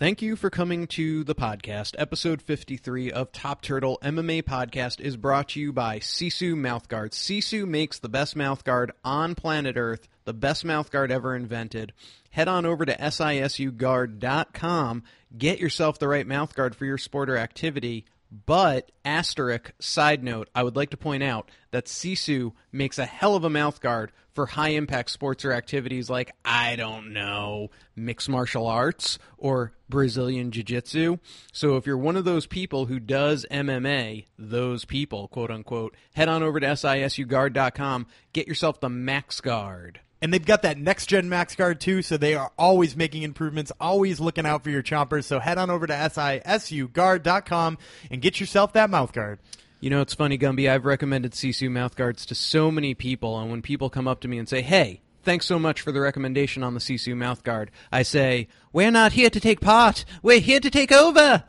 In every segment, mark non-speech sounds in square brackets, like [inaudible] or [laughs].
Thank you for coming to the podcast. Episode 53 of Top Turtle MMA Podcast is brought to you by Sisu Mouthguard. Sisu makes the best mouthguard on planet Earth, the best mouthguard ever invented. Head on over to sisuguard.com. Get yourself the right mouthguard for your sport or activity. But, asterisk, side note, I would like to point out that Sisu makes a hell of a mouthguard for high impact sports or activities like, I don't know, mixed martial arts or Brazilian Jiu Jitsu. So if you're one of those people who does MMA, those people, quote unquote, head on over to SISUguard.com, get yourself the Max Guard. And they've got that next gen Max Guard too, so they are always making improvements, always looking out for your chompers. So head on over to SISUguard.com and get yourself that mouth guard. You know, it's funny, Gumby. I've recommended Sisu mouth guards to so many people, and when people come up to me and say, "Hey, thanks so much for the recommendation on the Sisu mouth guard," I say, "We're not here to take part. We're here to take over."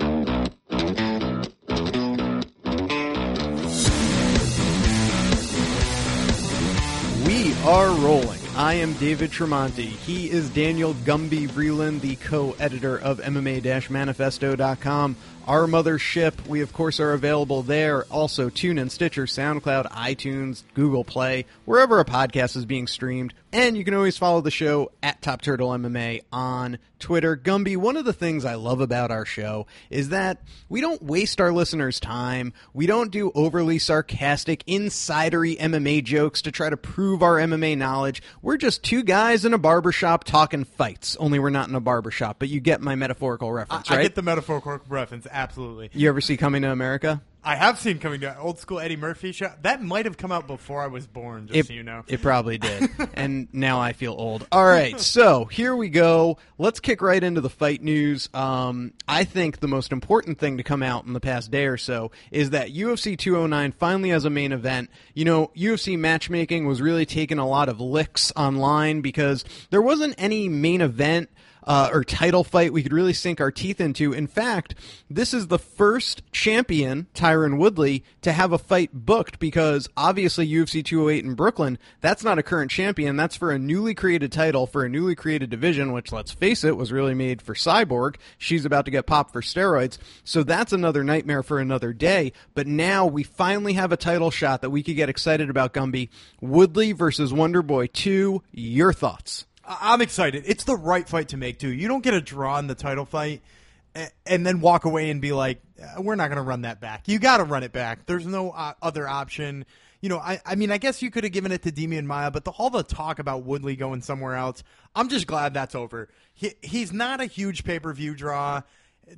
[laughs] are rolling. I am David Tremonti. He is Daniel Gumby Vreeland, the co-editor of MMA-Manifesto.com. Our mothership, we of course are available there. Also, TuneIn, Stitcher, SoundCloud, iTunes, Google Play, wherever a podcast is being streamed. And you can always follow the show at Top Turtle MMA on Twitter. Gumby, one of the things I love about our show is that we don't waste our listeners' time. We don't do overly sarcastic, insidery MMA jokes to try to prove our MMA knowledge. We're just two guys in a barbershop talking fights, only we're not in a barbershop, but you get my metaphorical reference, I right? get the metaphorical reference, absolutely. you ever see Coming to America? I have seen coming to old school Eddie Murphy show. That might have come out before I was born, just It, so you know. it probably did. [laughs] and now I feel old. All right, [laughs] so here we go. Let's kick right into the fight news. Um, I think the most important thing to come out in the past day or so is that UFC 209 finally has a main event. You know, UFC matchmaking was really taking a lot of licks online because there wasn't any main event uh, or title fight we could really sink our teeth into. In fact, this is the first champion, Tyron Woodley, to have a fight booked because obviously UFC 208 in Brooklyn, that's not a current champion. That's for a newly created title for a newly created division, which let's face it, was really made for Cyborg. She's about to get popped for steroids. So that's another nightmare for another day. But now we finally have a title shot that we could get excited about, Gumby. Woodley versus Wonderboy 2. Your thoughts? I'm excited. It's the right fight to make too. You don't get a draw in the title fight and then walk away and be like, "Uh, "We're not going to run that back." You got to run it back. There's no uh, other option. You know, I, I mean, I guess you could have given it to Demian Maya, but the, all the talk about Woodley going somewhere else, I'm just glad that's over. He, he's not a huge pay per view draw.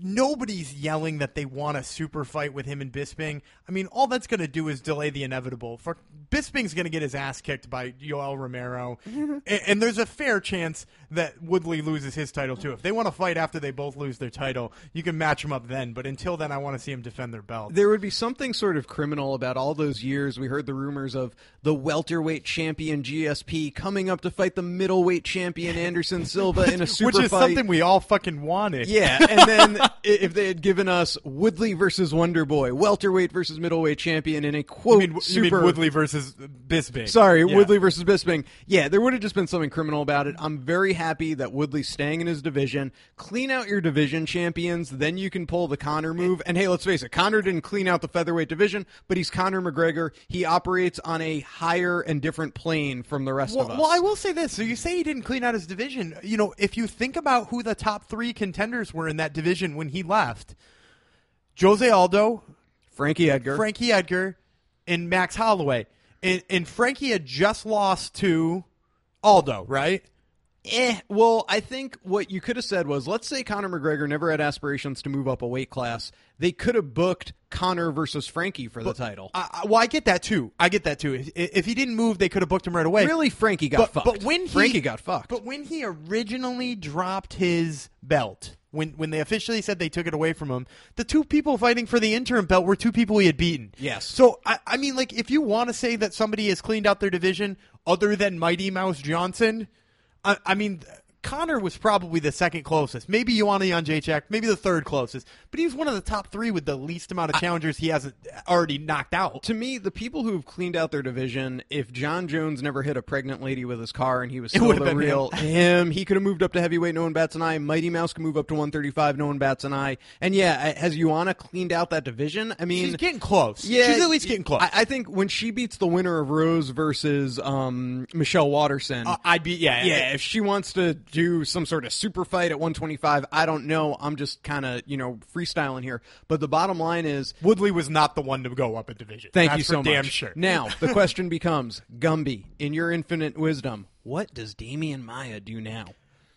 Nobody's yelling that they want a super fight with him and Bisping. I mean, all that's going to do is delay the inevitable. For Bisping's going to get his ass kicked by Yoel Romero, [laughs] and, and there's a fair chance that Woodley loses his title too. If they want to fight after they both lose their title, you can match them up then. But until then, I want to see them defend their belt. There would be something sort of criminal about all those years we heard the rumors of the welterweight champion GSP coming up to fight the middleweight champion Anderson Silva in a [laughs] super Which is fight. something we all fucking wanted. yeah, and [laughs] then if they had given us Woodley versus Wonderboy, welterweight versus middleweight champion in a You quote mean, you super mean Woodley versus Bisping? Sorry, Yeah. Woodley versus Bisping. Yeah, there would have just been something criminal about it. I'm very happy that Woodley's staying in his division. Clean out your division champions, then you can pull the Conor move. And hey, let's face it, Conor didn't clean out the featherweight division, but he's Conor McGregor. He operates on a higher and different plane from the rest Well, of us. well, I will say this. So you say he didn't clean out his division. You know, if you think about who the top three contenders were in that division when he left, Jose Aldo, Frankie Edgar. Frankie Edgar, and Max Holloway. And, and Frankie had just lost to Aldo, right? Eh, well, I think what you could have said was, let's say Conor McGregor never had aspirations to move up a weight class. They could have booked Conor versus Frankie for the title. I, I, well, I get that too. I get that too. If, if he didn't move, they could have booked him right away. really, Frankie got but, fucked. But when he, Frankie got fucked. But when he originally dropped his belt, when when they officially said they took it away from him, the two people fighting for the interim belt were two people he had beaten. Yes. So I, I mean, like, if you want to say that somebody has cleaned out their division other than Mighty Mouse Johnson, I, I mean, Conor was probably the second closest. Maybe Joanna Jędrzejczyk, maybe the third closest. But he was one of the top three with the least amount of challengers he hasn't already knocked out. To me, the people who've cleaned out their division, if Jon Jones never hit a pregnant lady with his car and he was still the been real him, [laughs] he could have moved up to heavyweight, no one bats an eye. Mighty Mouse can move up to 135, no one bats an eye. And yeah, has Joanna cleaned out that division? I mean, She's getting close. Yeah, She's at least getting close. I, I think when she beats the winner of Rose versus um, Michelle Waterson, Uh, I'd be yeah yeah, if she wants to do some sort of super fight at 125, I don't know. I'm just kind of you know freestyling here. But the bottom line is, Woodley was not the one to go up a division. thank That's you so for damn much. Sure. Now the [laughs] question becomes, Gumby, in your infinite wisdom, what does Demian Maya do now?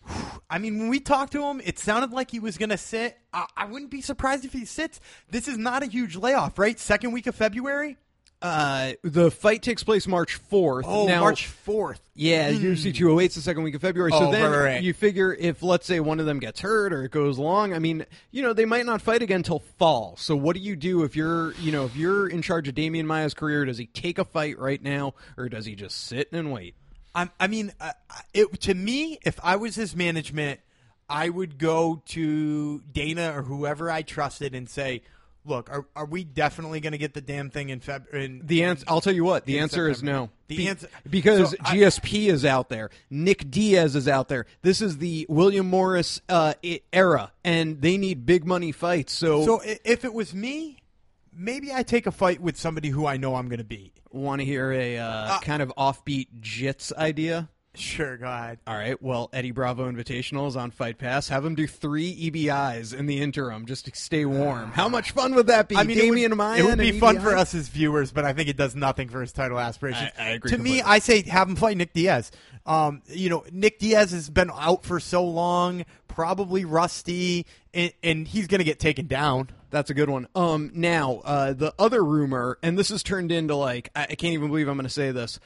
[sighs] I mean, when we talked to him, it sounded like he was going to sit. I, I wouldn't be surprised if he sits. This is not a huge layoff, right? Second week of February. Uh, the fight takes place March 4th. Oh, now, March fourth. Yeah, UFC 208 's the second week of February. So Oh, then right, right. you figure if, let's say, one of them gets hurt or it goes long, I mean, you know, they might not fight again till fall. So what do you do if you're, you know, if you're in charge of Demian Maya's career? Does he take a fight right now or does he just sit and wait? I'm, I mean, uh, it, to me, if I was his management, I would go to Dana or whoever I trusted and say, "Look, are, are we definitely going to get the damn thing in February?" The answer, I'll tell you what, the answer is no. The Be- answer- because so I- GSP is out there, Nick Diaz is out there. This is the William Morris uh, era, and they need big money fights. So, So if it was me, maybe I take a fight with somebody who I know I'm going to beat. want to hear a uh, kind of offbeat jits idea? Sure, go ahead. All right. Well, Eddie Bravo Invitational is on Fight Pass. Have him do three EBIs in the interim just to stay warm. How much fun would that be? I mean, Demian it would, it would be fun for us as viewers, but I think it does nothing for his title aspirations. I- I agree To me. I say have him fight Nick Diaz. Um, you know, Nick Diaz has been out for so long, probably rusty, and, and he's going to get taken down. That's a good one. Um, now uh, the other rumor, and this has turned into like I, I can't even believe I'm going to say this.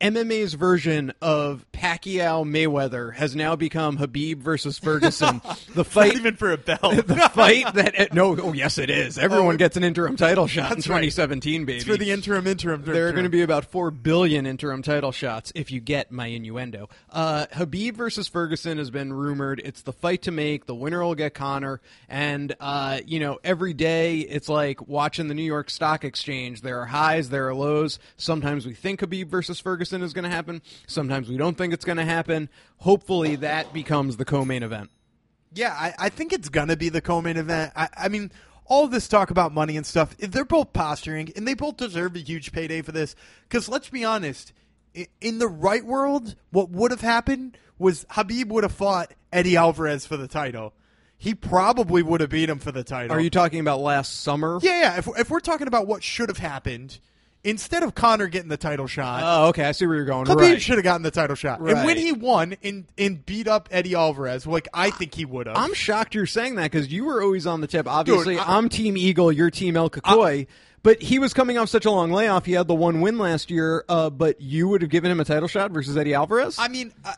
MMA's version of Pacquiao Mayweather has now become Khabib versus Ferguson. [laughs] the fight, Not even for a belt. [laughs] the fight that no, oh yes, it is. Everyone Oh, gets an interim title shot in That's right. 2017, baby. It's for the interim, interim. There are going to be about four billion interim title shots if you get my innuendo. Uh, Khabib versus Ferguson has been rumored. It's the fight to make. The winner will get Conor. And uh, you know, every day it's like watching the New York Stock Exchange. There are highs, there are lows. Sometimes we think Khabib versus Ferguson is going to happen. Sometimes we don't think it's going to happen. Hopefully, that becomes the co-main event. Yeah, I, I think it's gonna be the co-main event. I, I mean, all this talk about money and stuff. If they're both posturing, and they both deserve a huge payday for this. Because let's be honest, in the right world, what would have happened was Khabib would have fought Eddie Alvarez for the title. He probably would have beat him for the title. Are you talking about last summer? Yeah, yeah. If, if we're talking about what should have happened, instead of Conor getting the title shot, Oh, okay. I see where you're going. Khabib right. should have gotten the title shot. And when he won and and beat up Eddie Alvarez, like I think he would have. I'm shocked you're saying that because you were always on the tip. Obviously, I- I'm Team Eagle, you're Team El Cucuy. but he was coming off such a long layoff. He had the one win last year, uh, but you would have given him a title shot versus Eddie Alvarez? I mean, uh,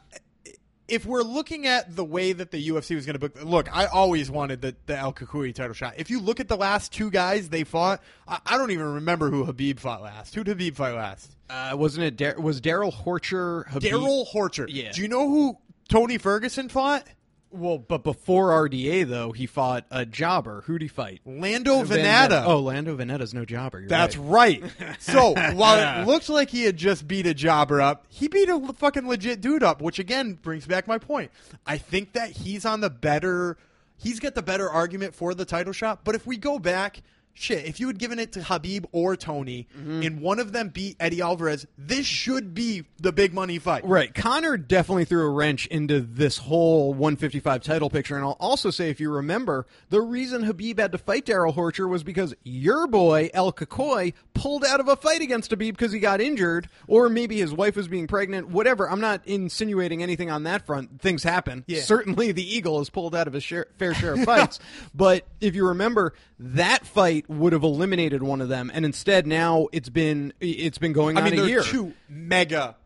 if we're looking at the way that the UFC was going to book, look, I always wanted the, the El Cucuy title shot. If you look at the last two guys they fought, I, I don't even remember who Khabib fought last. Who did Khabib fight last? uh, wasn't it? Dar- was Darrell Horcher? Darrell Horcher. Yeah. Do you know who Tony Ferguson fought? Well, but before RDA though, he fought a jobber. Who'd he fight? Lando Vannata. Vannata. Oh, Lando Vannata's no jobber. You're That's right. right. So [laughs] while it looks like he had just beat a jobber up, he beat a l- fucking legit dude up, which again brings back my point. I think that he's on the better. He's got the better argument for the title shot. But if we go back, shit, if you had given it to Khabib or Tony, Mm-hmm. and one of them beat Eddie Alvarez, this should be the big money fight. Right. Conor definitely threw a wrench into this whole 155 title picture. And I'll also say, if you remember, the reason Khabib had to fight Darrell Horcher was because your boy, El Cucuy, pulled out of a fight against Khabib because he got injured, or maybe his wife was being pregnant, whatever. I'm not insinuating anything on that front. Things happen. Yeah. Certainly the Eagle has pulled out of his share, fair share of fights. [laughs] but if you remember, that fight would have eliminated one of them. And instead, now it's been it's been going I on mean, a year. two mega,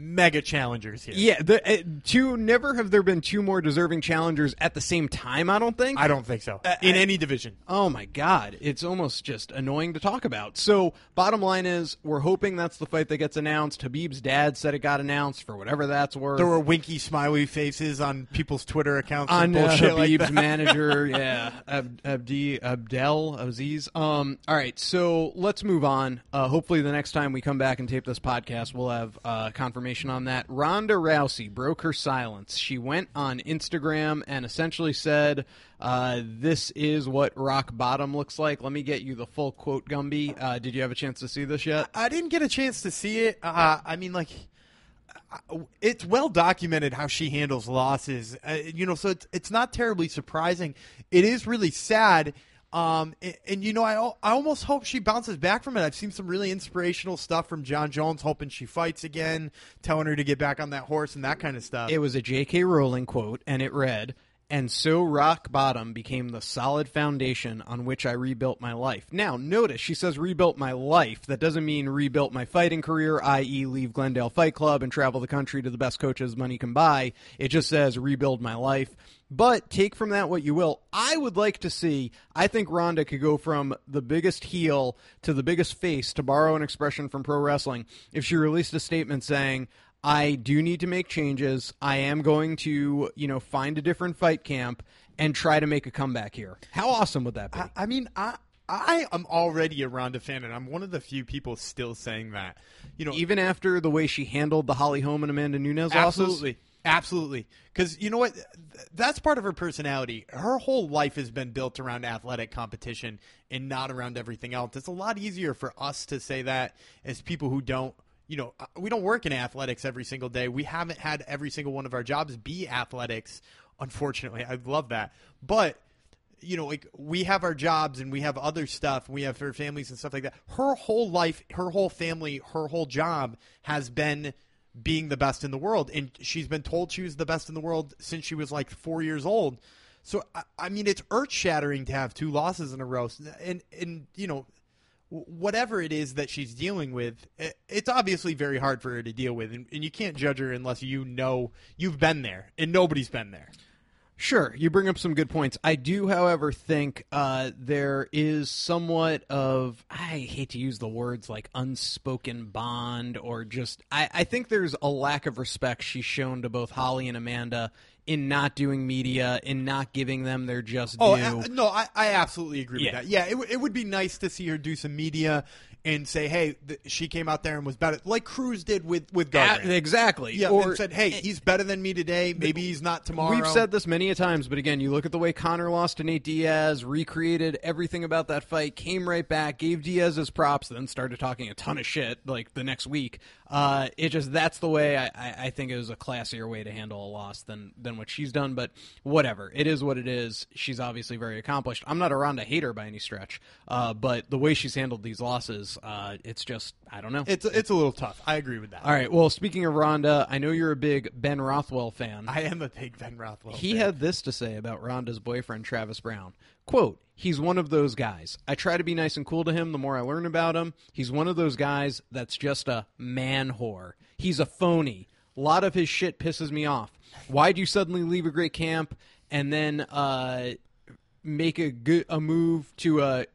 mega challengers here. Yeah, the, uh, two never have there been two more deserving challengers at the same time. I don't think. I don't think so in any division. Oh my god, it's almost just annoying to talk about. So, bottom line is, we're hoping that's the fight that gets announced. Khabib's dad said it got announced for whatever that's worth. There were winky, smiley faces on people's Twitter accounts on and uh, bullshit like Khabib's that. manager, [laughs] yeah, Ab- Abdi Abdel Aziz. Um, all right, so let's move on. Uh, hopefully, the next time we come back and tape this podcast, we'll have uh, confirmation on that. Ronda Rousey broke her silence. She went on Instagram and essentially said, uh, "This is what rock bottom looks like." Let me get you the full quote, Gumby. Uh, did you have a chance to see this yet? I didn't get a chance to see it. Uh, I mean, like, uh, it's well documented how she handles losses. Uh, you know, so it's it's not terribly surprising. It is really sad. Um, and, and, you know, I I almost hope she bounces back from it. I've seen some really inspirational stuff from Jon Jones, hoping she fights again, telling her to get back on that horse and that kind of stuff. It was a J.K. Rowling quote, and it read, And so rock bottom became the solid foundation on which I rebuilt my life. Now, notice she says rebuilt my life. That doesn't mean rebuilt my fighting career, i.e., leave Glendale Fight Club and travel the country to the best coaches money can buy. It just says rebuild my life. But take from that what you will. I would like to see, I think Ronda could go from the biggest heel to the biggest face, to borrow an expression from pro wrestling, if she released a statement saying, I do need to make changes. I am going to, you know, find a different fight camp and try to make a comeback here. How awesome would that be? I, I mean, I I am already a Ronda fan, and I'm one of the few people still saying that. You know, Even after the way she handled the Holly Holm and Amanda Nunes losses? Absolutely. Absolutely. Because you know what? That's part of her personality. Her whole life has been built around athletic competition and not around everything else. It's a lot easier for us to say that as people who don't, you know, uh, we don't work in athletics every single day. We haven't had every single one of our jobs be athletics, unfortunately. I love that. But you know, like we have our jobs and we have other stuff. We have her families and stuff like that. Her whole life, her whole family, her whole job has been being the best in the world, and she's been told she was the best in the world since she was like four years old. So I, I mean, it's earth shattering to have two losses in a row, and and you know. Wh- Whatever it is that she's dealing with, it's obviously very hard for her to deal with, and, and you can't judge her unless you know you've been there, and nobody's been there. Sure, you bring up some good points. I do, however, think uh, there is somewhat of I hate to use the words like unspoken bond or just I, I think there's a lack of respect she's shown to both Holly and Amanda in not doing media, in not giving them their just oh, due. Oh a- no, I, I absolutely agree Yeah. with that. Yeah, it, w- it would be nice to see her do some media and say, "Hey, th- she came out there and was better," like Cruz did with with A- exactly. yeah, or and said, "Hey, he's better than me today. Maybe he's not tomorrow." We've said this many a times, but again, you look at the way Conor lost to Nate Diaz, recreated everything about that fight, came right back, gave Diaz his props, then started talking a ton of shit like the next week. Uh, it just that's the way I, I, I think it was a classier way to handle a loss than than what she's done. But whatever, it is what it is. She's obviously very accomplished. I'm not a Ronda hater by any stretch, uh, but the way she's handled these losses, uh, it's just I don't know. it's it's a little tough. I agree with that. All right. Well, speaking of Ronda, I know you're a big Ben Rothwell fan. I am a big Ben Rothwell. He fan. had this to say about Ronda's boyfriend, Travis Browne. Quote, he's one of those guys. I try to be nice and cool to him the more I learn about him. He's one of those guys that's just a man whore. He's a phony. A lot of his shit pisses me off. Why'd you suddenly leave a great camp and then uh, make a good a move to a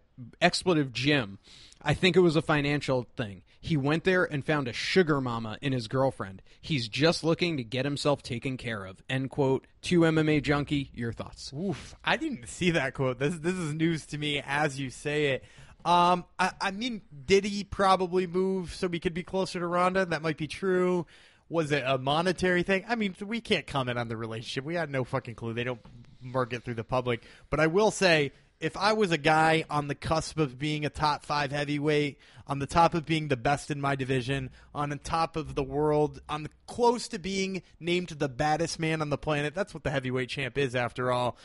expletive gym? I think it was a financial thing. He went there and found a sugar mama in his girlfriend. He's just looking to get himself taken care of. End quote. To MMA junkie, your thoughts? Oof, I didn't see that quote. This this is news to me as you say it. Um, I, I mean, did he probably move so we could be closer to Ronda? That might be true. Was it a monetary thing? I mean, we can't comment on the relationship. We had no fucking clue. They don't mark it through the public. But I will say, if I was a guy on the cusp of being a top five heavyweight, on the top of being the best in my division, on the top of the world, on the close to being named the baddest man on the planet, that's what the heavyweight champ is after all.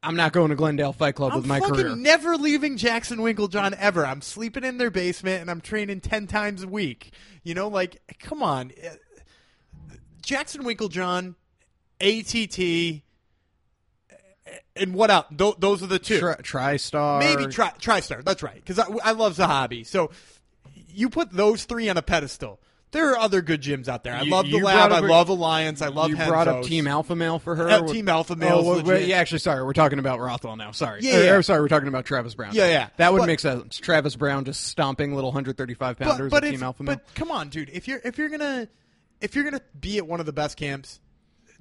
I'm not going to Glendale Fight Club I'm with my fucking career. never leaving Jackson Winkeljohn ever. I'm sleeping in their basement and I'm training ten times a week. You know, like come on, Uh, Jackson Winkeljohn, ATT, and what else? Th- those are the two. Tri- TriStar. Maybe try TriStar. That's right. Because I, I love Zahabi. So you put those three on a pedestal. there are other good gyms out there. I You- love the lab. I love Alliance. I love you brought up Henzos. Team Alpha Male for her. Uh, Team Alpha Male. Oh, wait, yeah, actually, sorry, we're talking about Rothwell now. Sorry, Yeah, Or- yeah. or sorry, we're talking about Travis Browne. Yeah, yeah. that would But- make sense. Travis Browne just stomping little 135 pounders but, but of if, Team Alpha Male. but come on, dude. If you're if you're gonna if you're gonna be at one of the best camps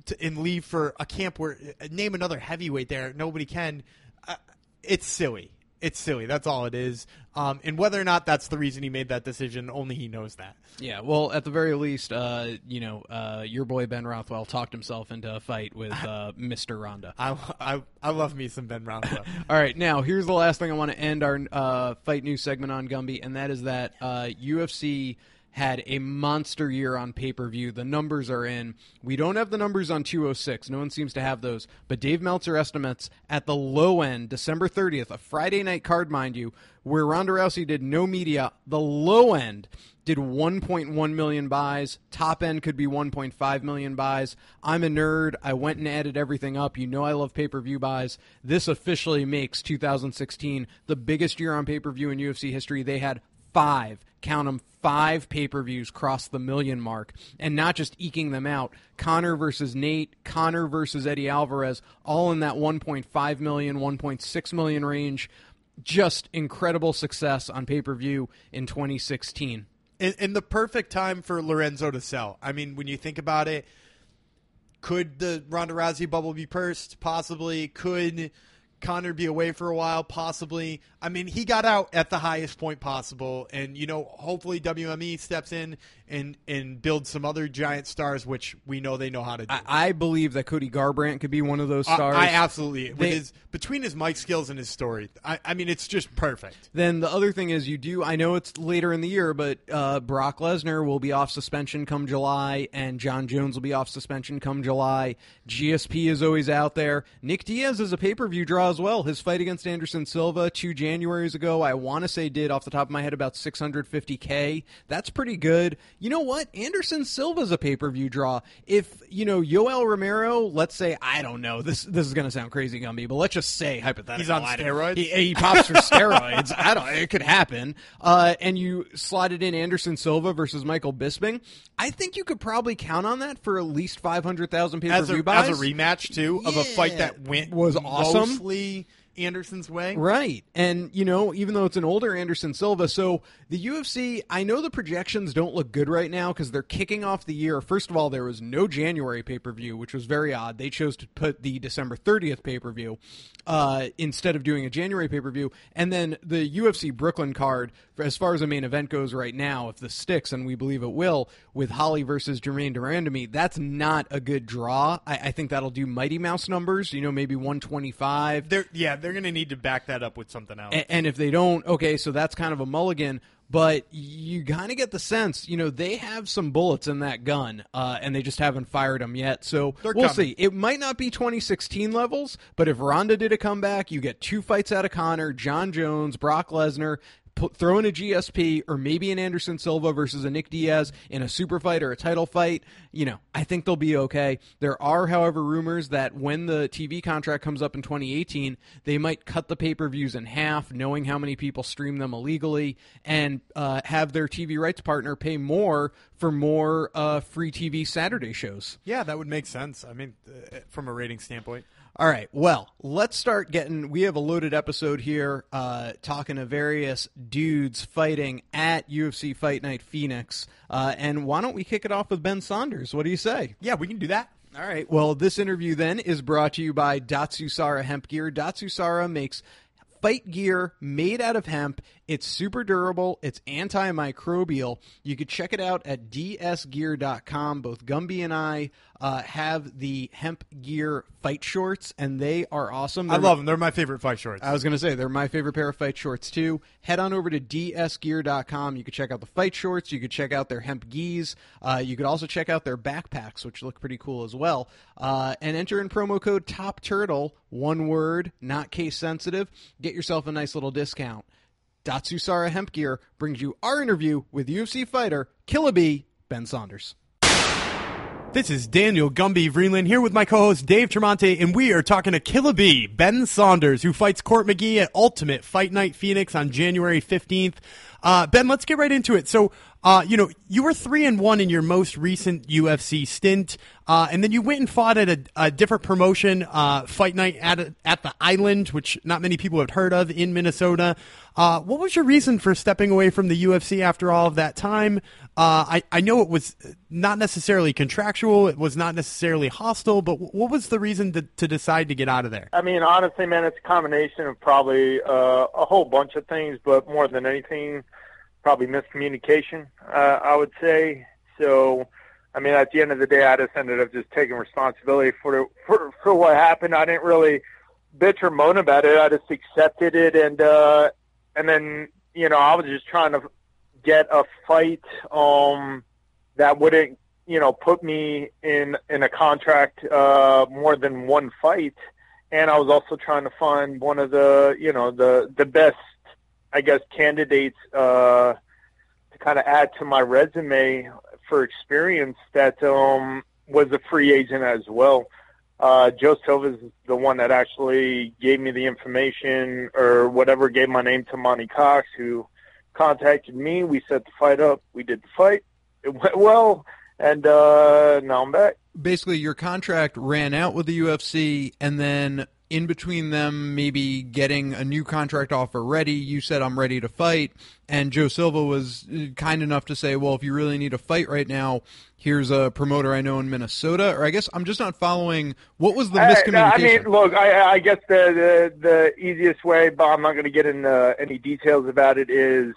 to, and leave for a camp where uh, name another heavyweight there, nobody can. Uh, it's silly. It's silly. That's all it is. Um, and whether or not that's the reason he made that decision, only he knows that. Yeah, well, at the very least, uh, you know, uh, your boy Ben Rothwell talked himself into a fight with [laughs] uh, Mr. Ronda. I, I, I love me some Ben Rothwell. [laughs] All right, now here's the last thing I want to end our uh, fight news segment on Gumby, and that is that uh, UFC had a monster year on pay per view. The numbers are in. We don't have the numbers on 206. No one seems to have those. But Dave Meltzer estimates at the low end, December 30th, a Friday night card, mind you, where Ronda Rousey did no media. The low end did 1.1 million buys. Top end could be 1.5 million buys. I'm a nerd. I went and added everything up. You know I love pay per view buys. This officially makes 2016 the biggest year on pay per view in UFC history. They had five, count them, five pay per views cross the million mark, and not just eking them out. Conor versus Nate, Conor versus Eddie Alvarez, all in that 1.5 million, 1.6 million range. Just incredible success on pay per view in 2016. and, and the perfect time for Lorenzo to sell. I mean, when you think about it, could the Ronda Rousey bubble be pursed? Possibly. Could Conor be away for a while? Possibly. I mean, he got out at the highest point possible, and you know, hopefully WME steps in and and builds some other giant stars, which we know they know how to do. I, I believe that Cody Garbrandt could be one of those stars. I, absolutely with They- his between his mic skills and his story. I, I mean, it's just perfect. Then the other thing is you do. I know it's later in the year, but uh, Brock Lesnar will be off suspension come July, and Jon Jones will be off suspension come July. GSP is always out there. Nick Diaz is a pay per view draw as well. His fight against Anderson Silva two Januaries ago, I want to say did off the top of my head about 650k. That's pretty good. You know what? Anderson Silva's a pay per view draw. If you know Yoel Romero, let's say I don't know this. This is going to sound crazy, Gumby, but let's just say hypothetically He's on steroids? He, he pops for steroids. I don't. It could happen. Uh, and you slotted in Anderson Silva versus Michael Bisping. I think you could probably count on that for at least five hundred thousand pay per view buys. as a rematch too of a fight that went Was awesome. mostly Anderson's way. Right. And, you know, even though it's an older Anderson Silva, so the UFC, I know the projections don't look good right now because they're kicking off the year. First of all, there was no January pay per view, which was very odd. They chose to put the December 30th pay per view uh, instead of doing a January pay per view. And then the UFC Brooklyn card, as far as the main event goes right now, if this sticks, and we believe it will, with Holly versus Germaine de Randamie, that's not a good draw. I, I think that'll do Mighty Mouse numbers, you know, maybe 125. They're yeah, they're gonna need to back that up with something else. A- And if they don't, okay, so that's kind of a mulligan. But you kind of get the sense, you know, they have some bullets in that gun, uh, and they just haven't fired them yet. So They're we'll coming. see. It might not be 2016 levels, but if Ronda did a comeback, you get two fights out of Conor, Jon Jones, Brock Lesnar. Put, throw in a GSP or maybe an Anderson Silva versus a Nick Diaz in a super fight or a title fight. You know, I think they'll be okay. There are, however, rumors that when the TV contract comes up in 2018, they might cut the pay per views in half, knowing how many people stream them illegally, and uh, have their TV rights partner pay more for more uh, free TV Saturday shows. yeah, that would make sense. I mean, uh, from a rating standpoint. All right. Well, let's start getting. We have a loaded episode here, uh, talking to various dudes fighting at UFC Fight Night Phoenix. Uh, and why don't we kick it off with Ben Saunders? What do you say? Yeah, we can do that. All right. Well, this interview then is brought to you by Datsusara Hemp Gear. Datsusara makes fight gear made out of hemp. It's super durable. It's antimicrobial. You could check it out at dsgear.com. Both Gumby and I uh, have the hemp gear fight shorts, and they are awesome. I They're- love them. They're my favorite fight shorts. I was going to say they're my favorite pair of fight shorts too. Head on over to dsgear.com. You could check out the fight shorts. You could check out their hemp geese. Uh, you could also check out their backpacks, which look pretty cool as well. Uh, and enter in promo code Top Turtle, one word, not case sensitive. Get yourself a nice little discount. Datsusara Hemp Gear brings you our interview with UFC fighter Killa B Ben Saunders. This is Daniel Gumby Vreeland here with my co-host Dave Tremonte, and we are talking to Killa B, Ben Saunders, who fights Court McGee at Ultimate Fight Night Phoenix on January 15th. Uh, ben, let's get right into it. So, Uh, you know, you were three and one in your most recent UFC stint, uh, and then you went and fought at a, a different promotion, uh, Fight Night at a, at the Island, which not many people have heard of in Minnesota. Uh, what was your reason for stepping away from the UFC after all of that time? Uh, I I know it was not necessarily contractual, it was not necessarily hostile, but what was the reason to, to decide to get out of there? I mean, honestly, man, it's a combination of probably a whole bunch of things, but more than anything probably miscommunication, uh, I would say. So, I mean, at the end of the day, I just ended up just taking responsibility for for for what happened. I didn't really bitch or moan about it. I just accepted it, and uh, and then you know, I was just trying to get a fight um that wouldn't you know put me in in a contract uh more than one fight and I was also trying to find one of the you know the the best I guess, candidates uh, to kind of add to my resume for experience that um, was a free agent as well. Uh, Joe Silva is the one that actually gave me the information or whatever, gave my name to Monte Cox, who contacted me. We set the fight up. We did the fight. It went well, and uh, now I'm back. Basically, your contract ran out with the UFC, and then in between them maybe getting a new contract offer ready, you said I'm ready to fight, and Joe Silva was uh, kind enough to say, well, if you really need a fight right now, here's a promoter I know in Minnesota. Or I guess I'm just not following. What was the miscommunication? I mean, look, I, I guess the, the the easiest way, but I'm not going to get into any details about it. Is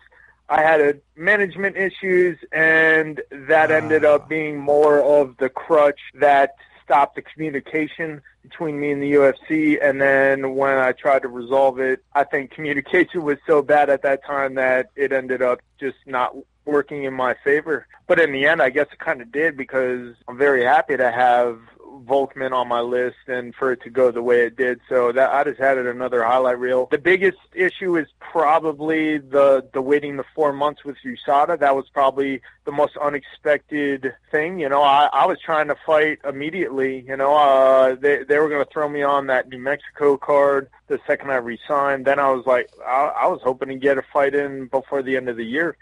I had a management issues, and that ended up being more of the crutch that stopped the communication between me and the UFC. And then when I tried to resolve it, I think communication was so bad at that time that it ended up just not working in my favor. But in the end, I guess it kind of did because I'm very happy to have Volkmann on my list and for it to go the way it did. So that I just it another highlight reel. The biggest issue is probably the the waiting the four months with USADA. That was probably the most unexpected thing. You know, I, I was trying to fight immediately. You know, uh, they they were going to throw me on that New Mexico card the second I resigned. Then I was like, I, I was hoping to get a fight in before the end of the year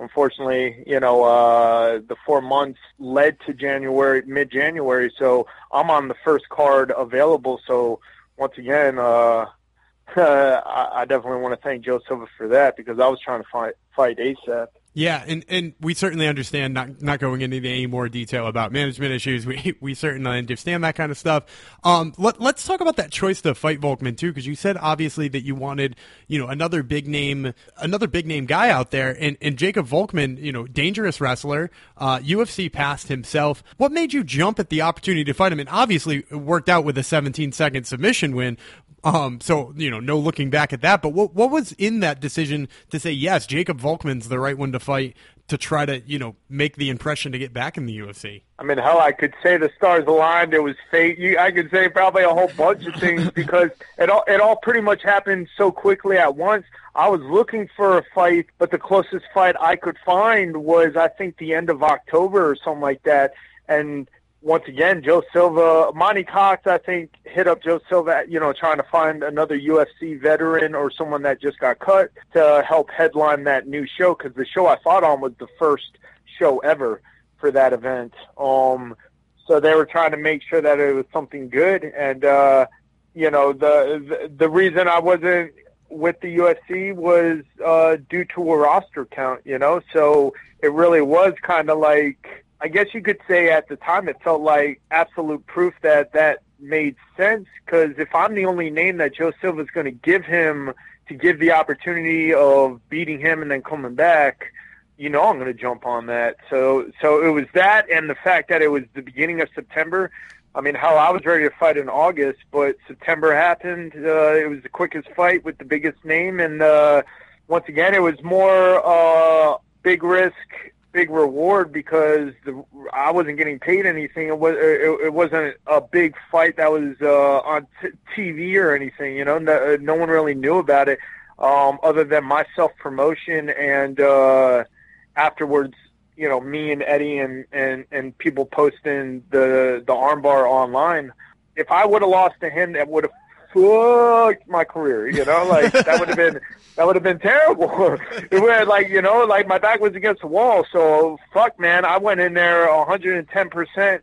unfortunately, you know, uh, the four months led to January, mid-January. So I'm on the first card available. So once again, uh, [laughs] I, I definitely want to thank Joe Silva for that because I was trying to fight, fight ASAP. Yeah, and, and we certainly understand not not going into any more detail about management issues. We [laughs] we certainly understand that kind of stuff. Um, let, let's talk about that choice to fight Volkmann too, because you said obviously that you wanted you know another big name another big name guy out there, and, and Jacob Volkmann, you know, dangerous wrestler, uh, UFC passed himself. What made you jump at the opportunity to fight him? And obviously it worked out with a 17 second submission win, um, so you know, no looking back at that. But what what was in that decision to say yes, Jacob Volkmann's the right one to fight to try to you know make the impression to get back in the UFC? I mean, hell, I could say the stars aligned. It was fate. You, I could say probably a whole bunch of things [laughs] because it all it all pretty much happened so quickly at once. I was looking for a fight, but the closest fight I could find was I think the end of October or something like that, and once again, Joe Silva, Monte Cox, I think, hit up Joe Silva, you know, trying to find another UFC veteran or someone that just got cut to help headline that new show because the show I fought on was the first show ever for that event. Um, so they were trying to make sure that it was something good, and uh, you know, the, the the reason I wasn't with the UFC was uh, due to a roster count. You know, so it really was kind of like I guess you could say at the time it felt like absolute proof that that made sense because if I'm the only name that Joe Silva is going to give him to give the opportunity of beating him and then coming back, you know I'm going to jump on that. So so it was that and the fact that it was the beginning of September. I mean, hell, I was ready to fight in August, but September happened. Uh, it was the quickest fight with the biggest name, and uh, once again, it was more uh, big risk big reward because the, I wasn't getting paid anything. It was it, it wasn't a big fight that was uh, on t- TV or anything. You know, no, no one really knew about it um, other than my self promotion and uh, afterwards. You know, me and Eddie and, and, and people posting the the armbar online. If I would have lost to him, that would have fucked my career. You know, like that would have been [laughs] that would have been terrible. [laughs] it would like you know, like my back was against the wall. So fuck, man, I went in there 110 percent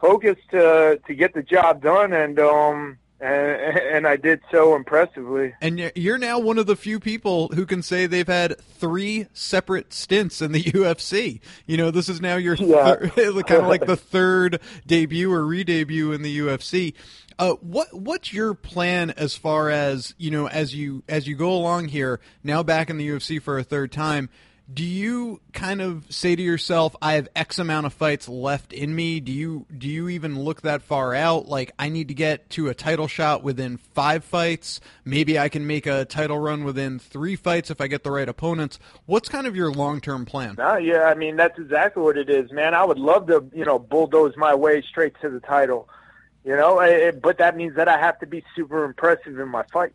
focused to to get the job done, and um and, and I did so impressively. And you're now one of the few people who can say they've had three separate stints in the [laughs] UFC. You know, this is now your yeah. thir- [laughs] kind of like the third debut or re-debut in the UFC. Uh, what what's your plan as far as you know as you as you go along here now back in the UFC for a third time? Do you kind of say to yourself i have x amount of fights left in me do you do you even look that far out? Like i need to get to a title shot within five fights. Maybe i can make a title run within three fights if i get the right opponents. What's kind of your long-term plan? No, yeah i mean that's exactly what it is man. I would love to you know bulldoze my way straight to the title you know? It, but that means that i have to be super impressive in my fights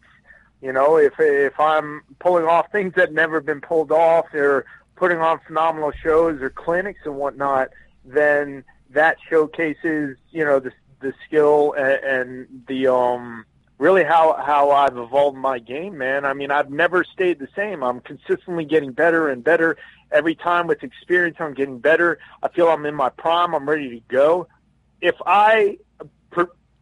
you know, if if I'm pulling off things that never been pulled off, or putting on phenomenal shows or clinics and whatnot, then that showcases you know the the skill and, and the um really how how I've evolved my game, man. I mean, I've never stayed the same. I'm consistently getting better and better every time with experience. I'm getting better. I feel I'm in my prime. I'm ready to go. If I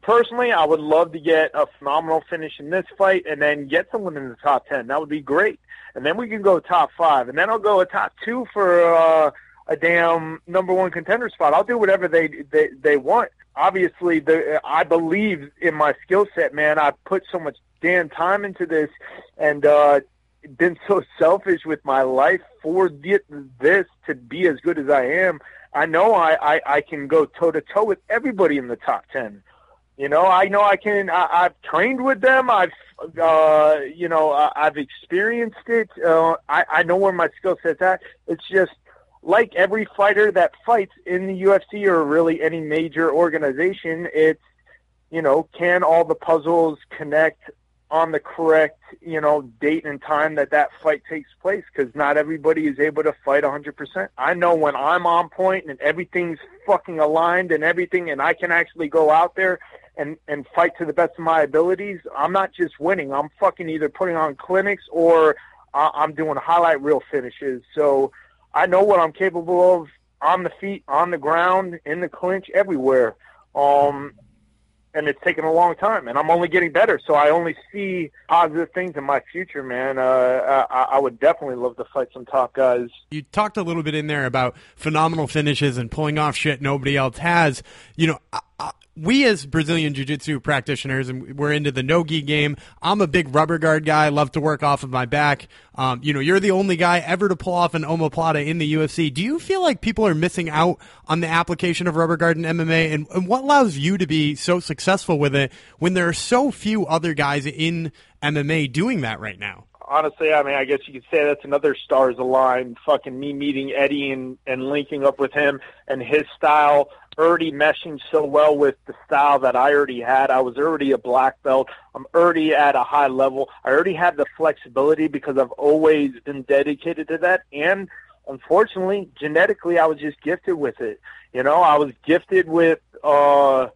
personally, I would love to get a phenomenal finish in this fight and then get someone in the top 10. That would be great. And then we can go top five. And then I'll go a top two for uh, a damn number one contender spot. I'll do whatever they they, they want. Obviously, the, I believe in my skill set, man. I put so much damn time into this and uh, been so selfish with my life for this to be as good as I am. I know I, I, I can go toe to toe with everybody in the top 10. You know, I know I can. I, I've trained with them. I've, uh, you know, I, I've experienced it. Uh, I, I know where my skill set's at. It's just like every fighter that fights in the UFC or really any major organization. It's, you know, can all the puzzles connect on the correct, you know, date and time that that fight takes place because not everybody is able to fight 100%. I know when I'm on point and everything's fucking aligned and everything and I can actually go out there and, and fight to the best of my abilities, I'm not just winning. I'm fucking either putting on clinics or I'm doing highlight reel finishes. So I know what I'm capable of on the feet, on the ground, in the clinch, everywhere. Um, and it's taken a long time, and I'm only getting better. So I only see positive things in my future, man. Uh, I, I, would definitely love to fight some top guys. You talked a little bit in there about phenomenal finishes and pulling off shit nobody else has. You know, we as Brazilian jiu-jitsu practitioners, and we're into the no-gi game. I'm a big rubber guard guy. love to work off of my back. Um, you know, you're the only guy ever to pull off an omoplata in the UFC. Do you feel like people are missing out on the application of rubber guard in MMA? And, and what allows you to be so successful with it when there are so few other guys in MMA doing that right now? honestly, I mean, I guess you could say that's another stars aligned. Fucking me meeting Eddie and and linking up with him and his style already meshing so well with the style that I already had. I was already a black belt. I'm already at a high level. I already had the flexibility because I've always been dedicated to that. And unfortunately, genetically, I was just gifted with it. You know, I was gifted with uh,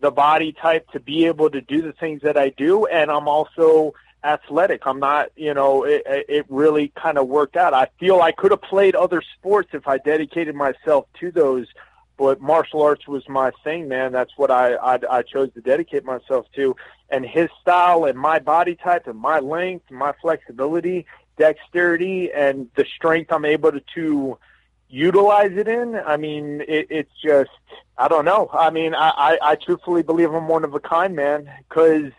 the body type to be able to do the things that I do, and I'm also athletic. I'm not, you know, it, it really kind of worked out. I feel I could have played other sports if I dedicated myself to those but martial arts was my thing, man. That's what I, I I chose to dedicate myself to. And his style and my body type and my length, my flexibility, dexterity, and the strength I'm able to, to utilize it in. I mean, it, it's just I don't know. I mean, I, I I truthfully believe I'm one of a kind, man. Because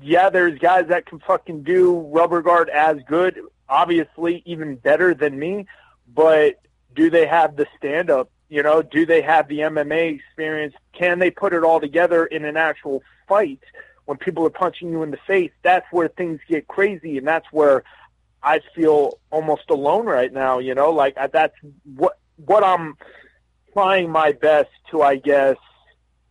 yeah, there's guys that can fucking do rubber guard as good, obviously even better than me, but do they have the stand up you know, do they have the MMA experience? Can they put it all together in an actual fight when people are punching you in the face? That's where things get crazy, and that's where I feel almost alone right now. You know, like that's what what I'm trying my best to, I guess,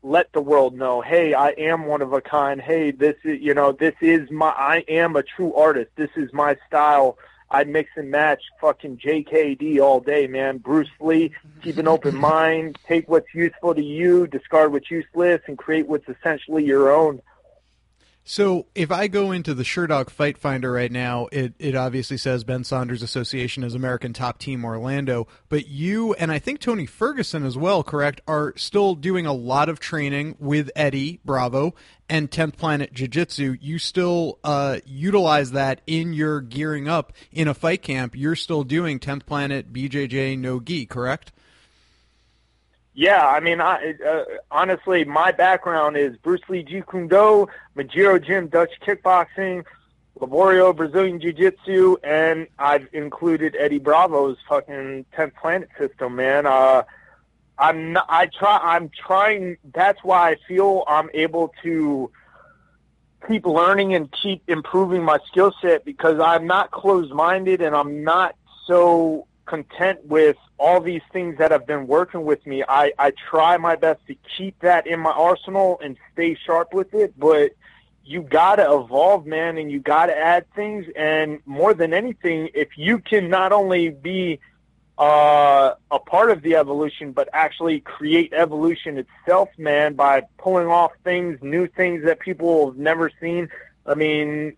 let the world know. Hey, I am one of a kind. Hey, this is you know, this is my. I am a true artist. This is my style I mix and match fucking JKD all day, man. Bruce Lee, keep an open [laughs] mind, take what's useful to you, discard what's useless, and create what's essentially your own. So if I go into the Sherdog Fight Finder right now, it, it obviously says Ben Saunders Association as American Top Team Orlando, but you and I think Tony Ferguson as well, correct, are still doing a lot of training with Eddie Bravo and 10th Planet Jiu Jitsu. You still uh, utilize that in your gearing up in a fight camp. You're still doing 10th Planet, BJJ, no gi, correct? Yeah, I mean, I, uh, honestly, my background is Bruce Lee Jeet Kune Do, Mejiro Gym Dutch Kickboxing, Laborio Brazilian Jiu Jitsu, and I've included Eddie Bravo's fucking 10th Planet system, man. Uh, I'm not, I try, I'm trying, that's why I feel I'm able to keep learning and keep improving my skill set because I'm not closed-minded and I'm not so content with all these things that have been working with me. I, I try my best to keep that in my arsenal and stay sharp with it, but you gotta evolve, man, and you gotta add things. And more than anything, if you can not only be uh, a part of the evolution, but actually create evolution itself, man, by pulling off things, new things that people have never seen. I mean,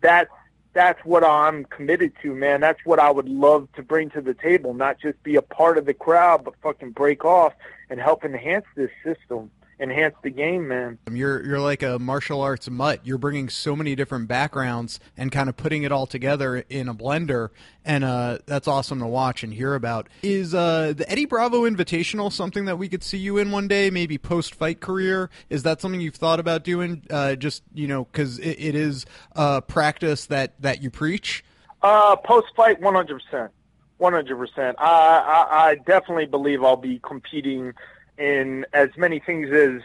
that's that's what I'm committed to, man. That's what I would love to bring to the table, not just be a part of the crowd, but fucking break off and help enhance this system enhance the game, man. You're you're like a martial arts mutt. You're bringing so many different backgrounds and kind of putting it all together in a blender, and uh, that's awesome to watch and hear about. Is uh, the Eddie Bravo Invitational something that we could see you in one day, maybe post fight career? Is that something you've thought about doing? Uh, just you know, because it, it is a practice that that you preach. Uh, post fight, one hundred percent. One hundred percent. I I definitely believe I'll be competing in as many things as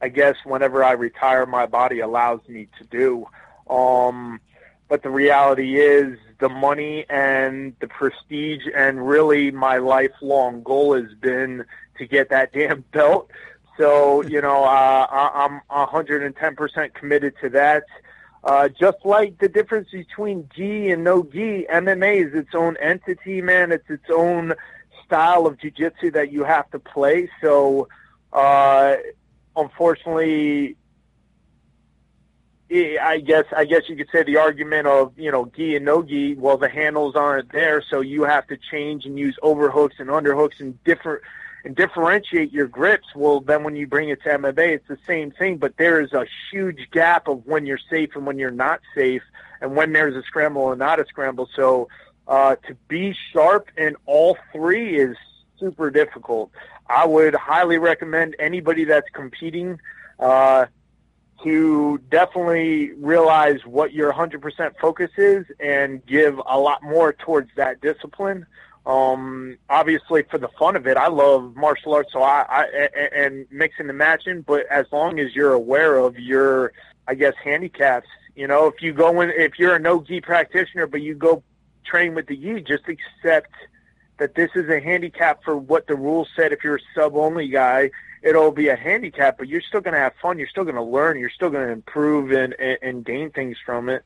I guess whenever I retire, my body allows me to do. Um, but the reality is the money and the prestige and really my lifelong goal has been to get that [laughs] damn belt. So, you know, uh, I'm 110% committed to that. Uh, just like the difference between gi and no gi, MMA is its own entity, man. It's its own style of jujitsu that you have to play. So, uh, unfortunately, I guess I guess you could say the argument of you know gi and no gi. Well, the handles aren't there, so you have to change and use overhooks and underhooks and different and differentiate your grips. Well, then when you bring it to MMA, it's the same thing, but there is a huge gap of when you're safe and when you're not safe, and when there's a scramble and not a scramble. So uh, to be sharp in all three is super difficult. I would highly recommend anybody that's competing uh, to definitely realize what your 100% focus is and give a lot more towards that discipline. Um, obviously, for the fun of it, I love martial arts, so I, I and mixing and matching. But as long as you're aware of your, I guess, handicaps, you know, if you go in, if you're a no gi practitioner, but you go train with the gi, just accept that this is a handicap for what the rules said. If you're a sub only guy, it'll be a handicap, but you're still going to have fun. You're still going to learn. You're still going to improve and, and, and gain things from it.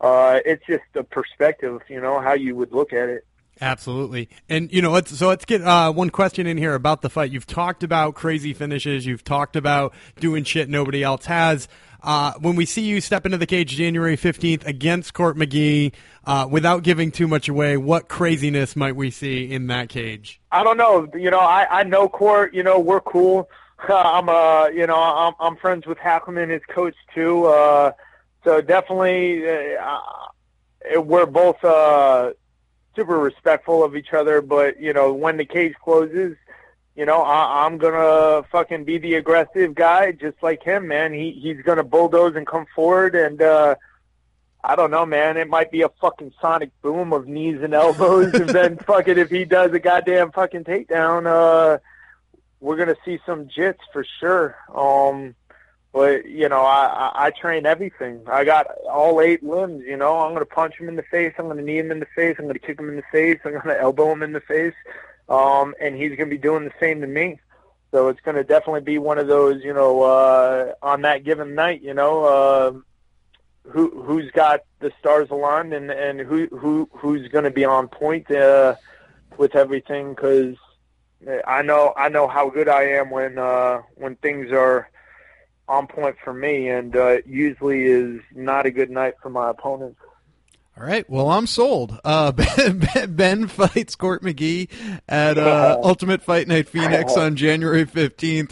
Uh, it's just a perspective, you know, how you would look at it. Absolutely. And, you know, let's, so let's get uh, one question in here about the fight. You've talked about crazy finishes. You've talked about doing shit nobody else has. Uh, when we see you step into the cage January 15th against Court McGee, uh, without giving too much away, what craziness might we see in that cage? I don't know. You know, I, I know Court, you know, we're cool. [laughs] I'm, uh, you know, I'm, I'm friends with Hackleman, his coach too. Uh, so definitely, uh, we're both, uh, super respectful of each other, but you know, when the cage closes, you know, I, I'm gonna fucking be the aggressive guy, just like him, man. He he's gonna bulldoze and come forward, and uh, I don't know, man. It might be a fucking sonic boom of knees and elbows, and then [laughs] fucking if he does a goddamn fucking takedown, uh, we're gonna see some jits for sure. Um, but you know, I, I I train everything. I got all eight limbs. You know, I'm gonna punch him in the face. I'm gonna knee him in the face. I'm gonna kick him in the face. I'm gonna elbow him in the face um, and he's to be doing the same to me. So it's to definitely be one of those, you know, uh, on that given night, you know, uh, who who's got the stars aligned and and who who who's to be on point uh, with everything because I know I know how good I am when uh, when things are on point for me, and uh, usually is not a good night for my opponents. All right. Well, I'm sold. Uh, [laughs] ben, ben, fights Court McGee at uh, [laughs] Ultimate Fight Night Phoenix on January 15th.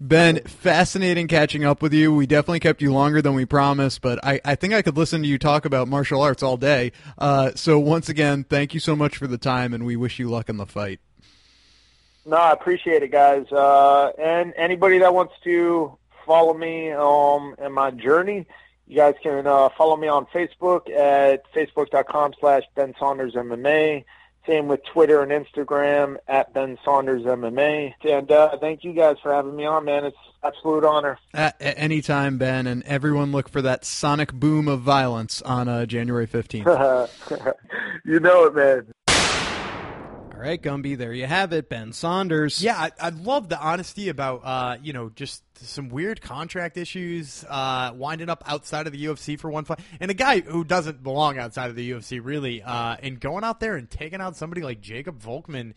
Ben, fascinating catching up with you. We definitely kept you longer than we promised, but I, I think I could listen to you talk about martial arts all day. Uh, so once again, thank you so much for the time, and we wish you luck in the fight. No, I appreciate it, guys. Uh, and anybody that wants to follow me um, in my journey, you guys can uh, follow me on Facebook at facebook.com slash Ben Saunders MMA. Same with Twitter and Instagram at Ben Saunders MMA. And uh, thank you guys for having me on, man. It's absolute honor. At, at anytime, Ben, and everyone look for that sonic boom of violence on uh, January 15th. [laughs] [laughs] you know it, man. All right, Gumby, there you have it. Ben Saunders. Yeah, I, I love the honesty about, uh, you know, just some weird contract issues, uh, winding up outside of the UFC for one fight, and a guy who doesn't belong outside of the UFC really, uh, and going out there and taking out somebody like Jacob Volkmann,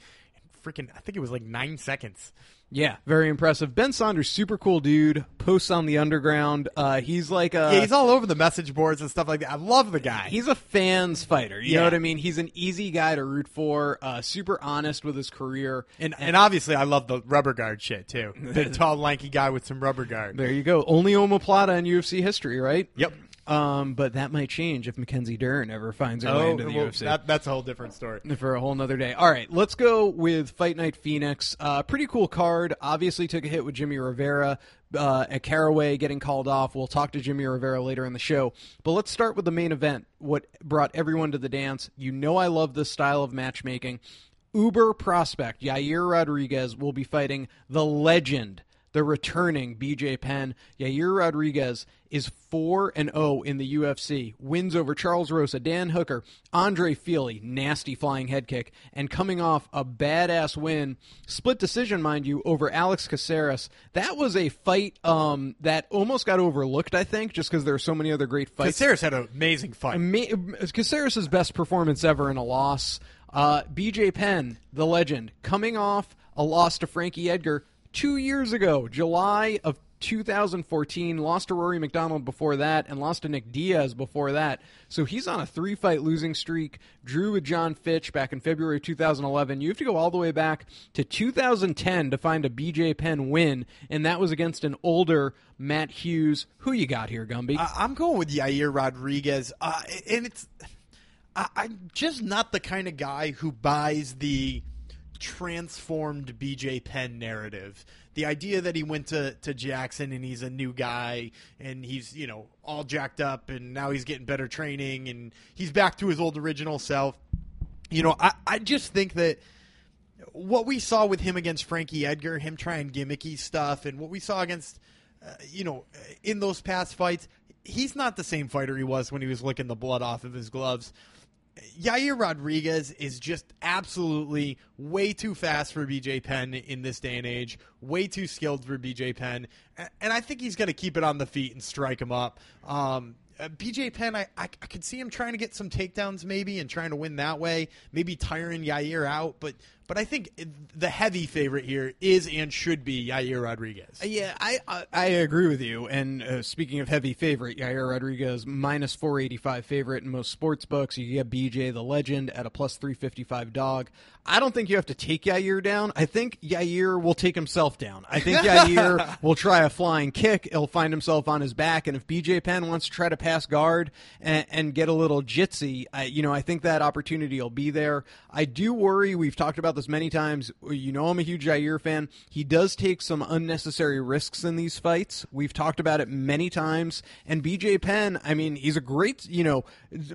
freaking, I think it was like nine seconds. Yeah, very impressive. Ben Saunders, super cool dude. Posts on the underground. Uh, he's like a yeah, he's all over the message boards and stuff like that. I love the guy. He's a fans fighter. You Yeah. know what I mean? He's an easy guy to root for. Uh, super honest with his career. and, and obviously, I love the rubber guard shit too. The [laughs] tall, lanky guy with some rubber guard. There you go. Only omoplata in UFC history, right? Yep. Um, but that might change if Mackenzie Dern ever finds her way Oh, into the well, UFC. that, that's a whole different story. for a whole nother day. All right, let's go with Fight Night Phoenix. Uh, pretty cool card. Obviously, took a hit with Jimmy Rivera uh, at Caraway getting called off. We'll talk to Jimmy Rivera later in the show. But let's start with the main event. What brought everyone to the dance? You know, I love this style of matchmaking. Uber prospect Yair Rodriguez will be fighting the legend the returning BJ Penn. Yair Rodriguez is 4 and 0 in the UFC. Wins over Charles Rosa, Dan Hooker, Andre Fili, nasty flying head kick, and coming off a badass win, split decision mind you, over Alex Caceres. That was a fight um, that almost got overlooked, I think, just because there are so many other great fights. Caceres had an amazing fight. Ama- Caceres' best performance ever in a loss. Uh, BJ Penn, the legend, coming off a loss to Frankie Edgar two years ago, July of 2014. Lost to Rory MacDonald before that, and lost to Nick Diaz before that. So he's on a three fight losing streak. Drew with John Fitch back in February of 2011. You have to go all the way back to 2010 to find a BJ Penn win, and that was against an older Matt Hughes. Who you got here, Gumby? I, I'm going with Yair Rodriguez, uh, and it's I'm just not the kind of guy who buys the transformed BJ Penn narrative. The idea that he went to, to Jackson and he's a new guy and he's, you know, all jacked up and now he's getting better training and he's back to his old original self. You know, I, I just think that what we saw with him against Frankie Edgar, him trying gimmicky stuff, and what we saw against, uh, you know, in those past fights, he's not the same fighter he was when he was licking the blood off of his gloves. Yair Rodriguez is just absolutely way too fast for BJ Penn in this day and age, way too skilled for BJ Penn, and I think he's going to keep it on the feet and strike him up. Um, uh, BJ Penn, I, I, I could see him trying to get some takedowns maybe and trying to win that way, maybe tiring Yair out, but but I think the heavy favorite here is and should be Yair Rodriguez. Yeah, I, I I agree with you. And uh, speaking of heavy favorite, Yair Rodriguez minus four eighty five favorite in most sports books. You get BJ the legend at a plus three fifty five dog. I don't think you have to take Yair down. I think Yair will take himself down. I think [laughs] Yair will try a flying kick. He'll find himself on his back, and if BJ Penn wants to try to pass guard and, and get a little jitsy, I, you know, I think that opportunity will be there. I do worry. We've talked about this many times. You know, I'm a huge Yair fan. He does take some unnecessary risks in these fights. We've talked about it many times. And BJ Penn, I mean, he's a great, you know,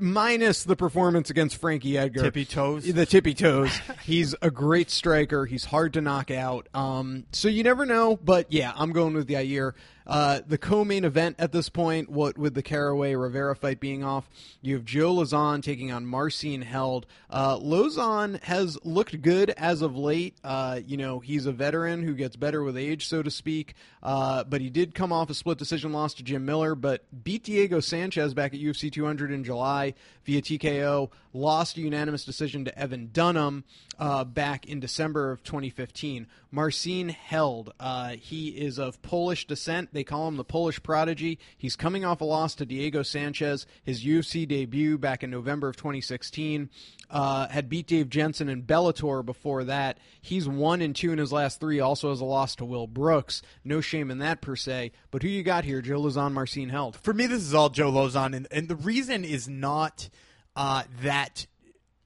minus the performance against Frankie Edgar. Tippy toes. The tippy toes. [laughs] he's a great striker. He's hard to knock out. Um, so you never know. But yeah, I'm going with Yair. Uh, the co-main event at this point, what with the Caraway Rivera fight being off, you have Joe Lauzon taking on Marcin Held. Uh, Lauzon has looked good as of late. Uh, you know, he's a veteran who gets better with age, so to speak. Uh, but he did come off a split decision loss to Jim Miller, but beat Diego Sanchez back at UFC 200 in July via TKO. Lost a unanimous decision to Evan Dunham uh, back in December of 2015. Marcin Held, uh, he is of Polish descent, They call him the Polish prodigy. He's coming off a loss to Diego Sanchez, his UFC debut back in November of 2016. Uh, had beat Dave Jansen in Bellator before that. He's one and two in his last three. Also has a loss to Will Brooks. No shame in that per se. But who you got here? Joe Lauzon, Marcin Held. For me, this is all Joe Lauzon, and, and the reason is not uh, that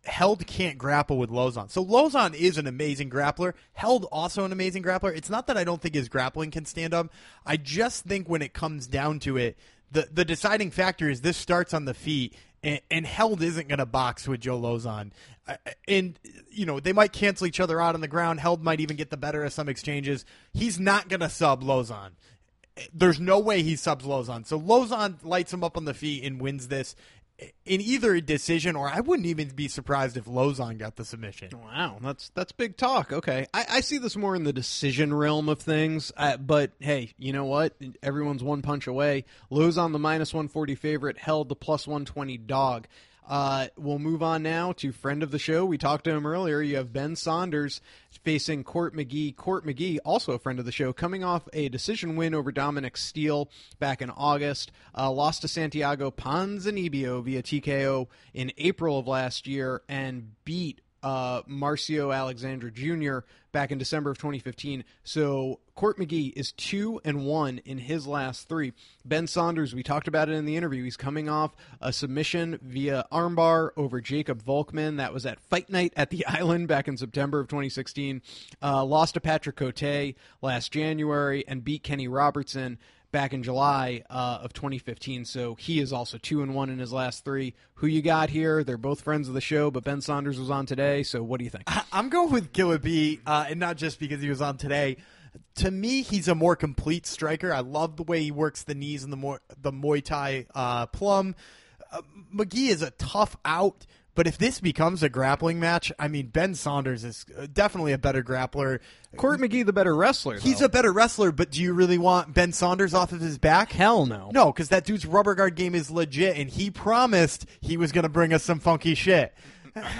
Held can't grapple with Lauzon. So Lauzon is an amazing grappler. Held also an amazing grappler. It's not that I don't think his grappling can stand up. I just think when it comes down to it, the the deciding factor is this starts on the feet, and, and Held isn't going to box with Joe Lauzon. Uh, and you know they might cancel each other out on the ground. Held might even get the better of some exchanges. He's not going to sub Lauzon. There's no way he subs Lauzon. So Lauzon lights him up on the feet and wins this in either a decision or I wouldn't even be surprised if Lauzon got the submission. Wow, that's that's big talk. Okay, I, I see this more in the decision realm of things. Uh, but hey, you know what? Everyone's one punch away. Lauzon, the minus one forty favorite, held the plus one twenty dog. Uh, we'll move on now to friend of the show. We talked to him earlier. You have Ben Saunders facing Court McGee. Court McGee, also a friend of the show, coming off a decision win over Dominic Steele back in August. Uh, lost to Santiago Ponzinibbio via TKO in April of last year and beat uh, Marcio Alexandre Jr. back in December of 2015. So Court McGee is two and one in his last three. Ben Saunders, we talked about it in the interview. He's coming off a submission via armbar over Jacob Volkmann. That was at Fight Night at the [laughs] Island back in September of 2016. Uh, lost to Patrick Cote last January and beat Kenny Robertson back in July uh, of 2015. So he is also two and one in his last three. Who you got here? They're both friends of the show, but Ben Saunders was on today. So what do you think? I'm going with B, uh, and not just because he was on today. To me, he's a more complete striker. I love the way he works the knees and the more the Muay Thai uh, plum. Uh, McGee is a tough out. But if this becomes a grappling match, I mean, Ben Saunders is uh, definitely a better grappler. Court McGee, the better wrestler. He's though. a better wrestler, but do you really want Ben Saunders off of his back? hell no. No, because that dude's rubber guard game is legit, and he promised he was going to bring us some funky shit.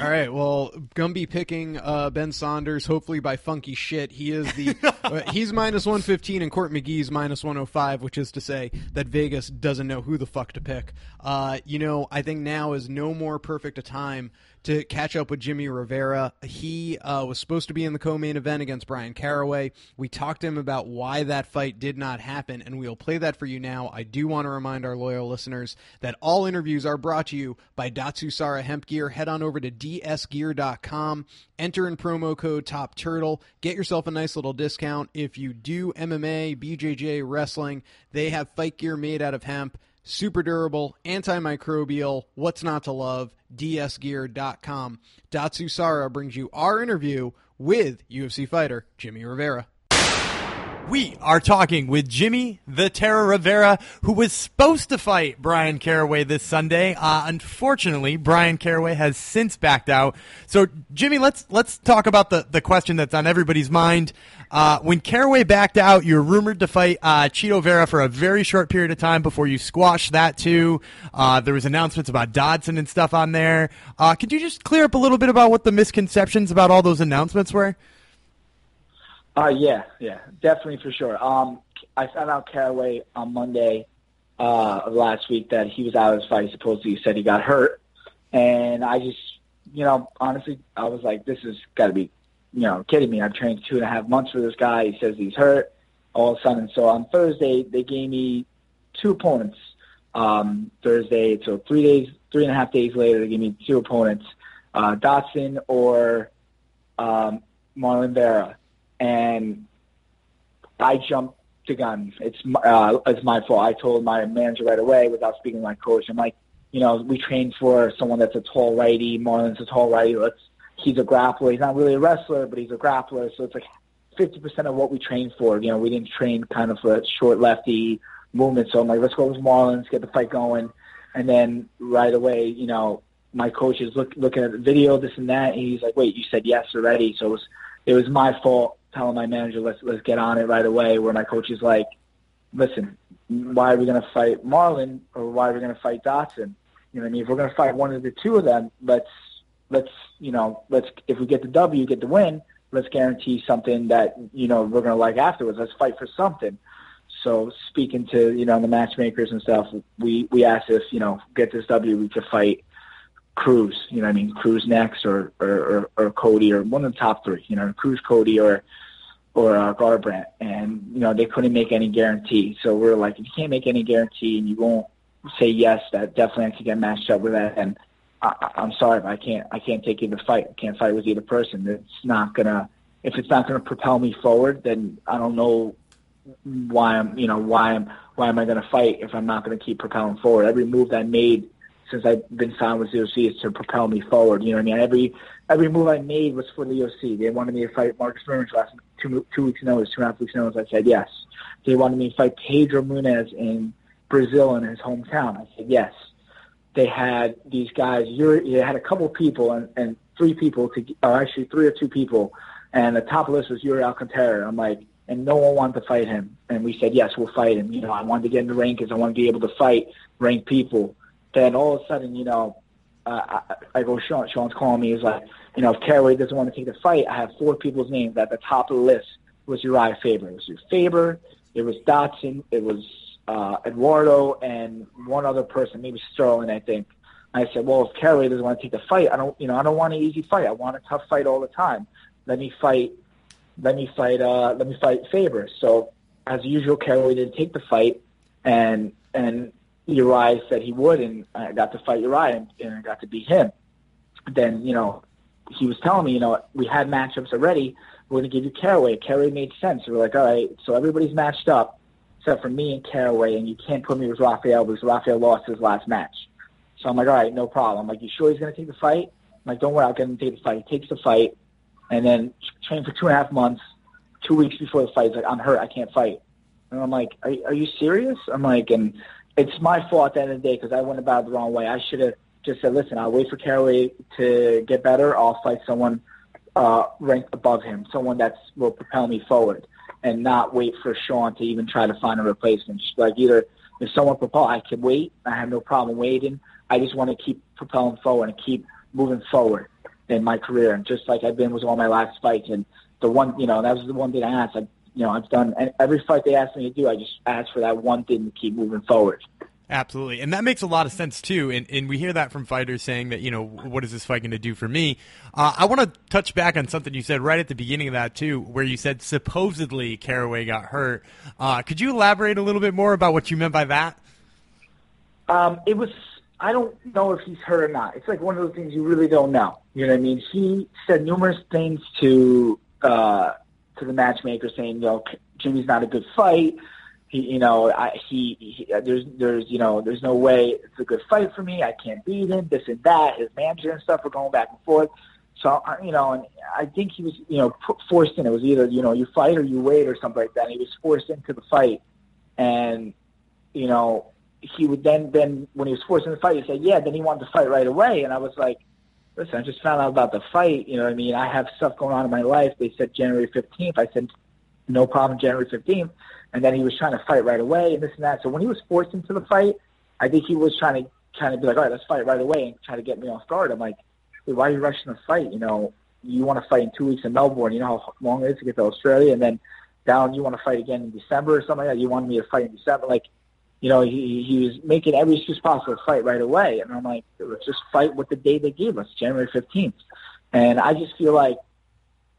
All right. Well, gonna picking uh, Ben Saunders. Hopefully by funky shit. He is the [laughs] uh, he's minus one fifteen and Court McGee's minus one hundred five, which is to say that Vegas doesn't know who the fuck to pick. Uh, you know, I think now is no more perfect a time to catch up with Jimmy Rivera. He uh, was supposed to be in the co-main event against Bryan Caraway. We talked to him about why that fight did not happen, and we'll play that for you now. I do want to remind our loyal listeners that all interviews are brought to you by Datsusara Hemp Gear. Head on over to dsgear.com, enter in promo code Top Turtle, get yourself a nice little discount. If you do MMA, BJJ, wrestling, they have fight gear made out of hemp super durable, antimicrobial, what's not to love, dsgear.com. Datsusara brings you our interview with UFC fighter Jimmy Rivera. We are talking with Jimmy the Terror Rivera, who was supposed to fight Bryan Caraway this Sunday. Uh, unfortunately, Bryan Caraway has since backed out. So, Jimmy, let's let's talk about the, the question that's on everybody's mind. Uh, when Caraway backed out, you're rumored to fight uh, Chito Vera for a very short period of time before you squashed that too. Uh, there was announcements about Dodson and stuff on there. Uh, could you just clear up a little bit about what the misconceptions about all those announcements were? Uh, yeah, yeah, definitely for sure. Um, I found out Caraway on Monday uh, of last week that he was out of his fight. Supposedly, He said he got hurt, and I just, you know, honestly, I was like, this has got to be, you know, kidding me. I've trained two and a half months for this guy. He says he's hurt all of a sudden. So on Thursday, they gave me two opponents. Um, Thursday, so three days, three and a half days later, they gave me two opponents, uh, Dodson or um, Marlon Vera and I jumped the gun. It's uh, it's my fault. I told my manager right away without speaking to my coach. I'm like, you know, we trained for someone that's a tall righty. Marlon's a tall righty. Let's. He's a grappler. He's not really a wrestler, but he's a grappler. So it's like 50% of what we trained for. You know, we didn't train kind of for a short lefty movement. So I'm like, let's go with Marlins, get the fight going. And then right away, you know, my coach is look, looking at the video, this and that. And he's like, wait, you said yes already. So it was, it was my fault telling my manager, let's let's get on it right away. Where my coach is like, listen, why are we going to fight Marlon or why are we going to fight Dodson? You know what I mean? If we're going to fight one of the two of them, let's let's you know let's if we get the W, get the win, let's guarantee something that you know we're going to like afterwards. Let's fight for something. So speaking to you know the matchmakers and stuff, we we asked if you know get this W we could fight Cruz. You know, what I mean Cruz next or or, or or Cody or one of the top three. You know, Cruz, Cody, or or uh, Garbrandt, and you know they couldn't make any guarantee. So we're like, if you can't make any guarantee and you won't say yes, that definitely I could get matched up with that. And I, I'm sorry, but I can't I can't take either fight. I can't fight with either person. It's not gonna if it's not gonna propel me forward, then I don't know why I'm you know why I'm why am I gonna fight if I'm not gonna keep propelling forward. Every move that I made since I've been signed with the UFC is to propel me forward. You know what I mean? Every every move I made was for the UFC. They wanted me to fight Marcus Burns last two two weeks notice, two and a half weeks notice. I said yes. They wanted me to fight Pedro Munhoz in Brazil in his hometown. I said yes. They had these guys. You're, had a couple people and, and three people to, or actually three or two people, and the top of list was Yuri Alcantara. I'm like, and no one wanted to fight him. And we said yes, we'll fight him. You know, I wanted to get in the ring because I want to be able to fight ranked people. Then all of a sudden, you know, uh, I, I go, Sean, Sean's calling me. He's like, you know, if Caraway doesn't want to take the fight, I have four people's names at the top of the list was Uriah Faber. It was Faber, it was Dodson. it was uh, Eduardo, and one other person, maybe Sterling, I think. I said, well, if Caraway doesn't want to take the fight, I don't, you know, I don't want an easy fight. I want a tough fight all the time. Let me fight, let me fight, uh, let me fight Faber. So as usual, Caraway didn't take the fight, and and Uriah said he would, and I got to fight Uriah, and, and I got to beat him. Then you know, he was telling me, you know, we had matchups already. We're going to give you Caraway. Caraway made sense. We we're like, all right, so everybody's matched up except for me and Caraway, and you can't put me with Rafael because Rafael lost his last match. So I'm like, all right, no problem. I'm like, you sure he's going to take the fight? I'm like, don't worry, I'll get him to take the fight. He takes the fight, and then train for two and a half months. Two weeks before the fight, he's like, I'm hurt, I can't fight. And I'm like, are, are you serious? I'm like, and it's my fault at the end of the day because I went about it the wrong way. I should have just said, listen, I'll wait for Caraway to get better. I'll fight someone uh, ranked above him, someone that will propel me forward, and not wait for Sean to even try to find a replacement. Just like either if someone propel, I can wait. I have no problem waiting. I just want to keep propelling forward and keep moving forward in my career, and just like I've been with all my last fights. And the one, you know, that was the one thing I asked. I, you know, I've done and every fight they asked me to do. I just ask for that one thing to keep moving forward. Absolutely. And that makes a lot of sense too. And, and we hear that from fighters saying that, you know, what is this fight going to do for me? Uh, I want to touch back on something you said right at the beginning of that too, where you said supposedly Caraway got hurt. Uh, could you elaborate a little bit more about what you meant by that? Um, it was, I don't know if he's hurt or not. It's like one of those things you really don't know. You know what I mean? He said numerous things to, uh, to the matchmaker saying, you know, Jimmy's not a good fight he, you know, I, he, he, there's, there's, you know, there's no way it's a good fight for me. I can't beat him. This and that. His manager and stuff were going back and forth. So, you know, and I think he was, you know, forced in. It was either, you know, you fight or you wait or something like that. And he was forced into the fight, and, you know, he would then, then when he was forced into the fight, he said, yeah. Then he wanted to fight right away, and I was like, listen, I just found out about the fight. You know, what I mean, I have stuff going on in my life. They said January 15th. I said, no problem, January 15th and then he was trying to fight right away and this and that. So when he was forced into the fight, I think he was trying to kind of be like, all right, let's fight right away and try to get me off guard. I'm like, hey, why are you rushing the fight? You know, you want to fight in two weeks in Melbourne. You know how long it is to get to Australia, and then down you want to fight again in December or something like that. You wanted me to fight in December, like. You know, he he was making every excuse possible to fight right away, and I'm like, let's just fight with the day they gave us, January 15th. And I just feel like,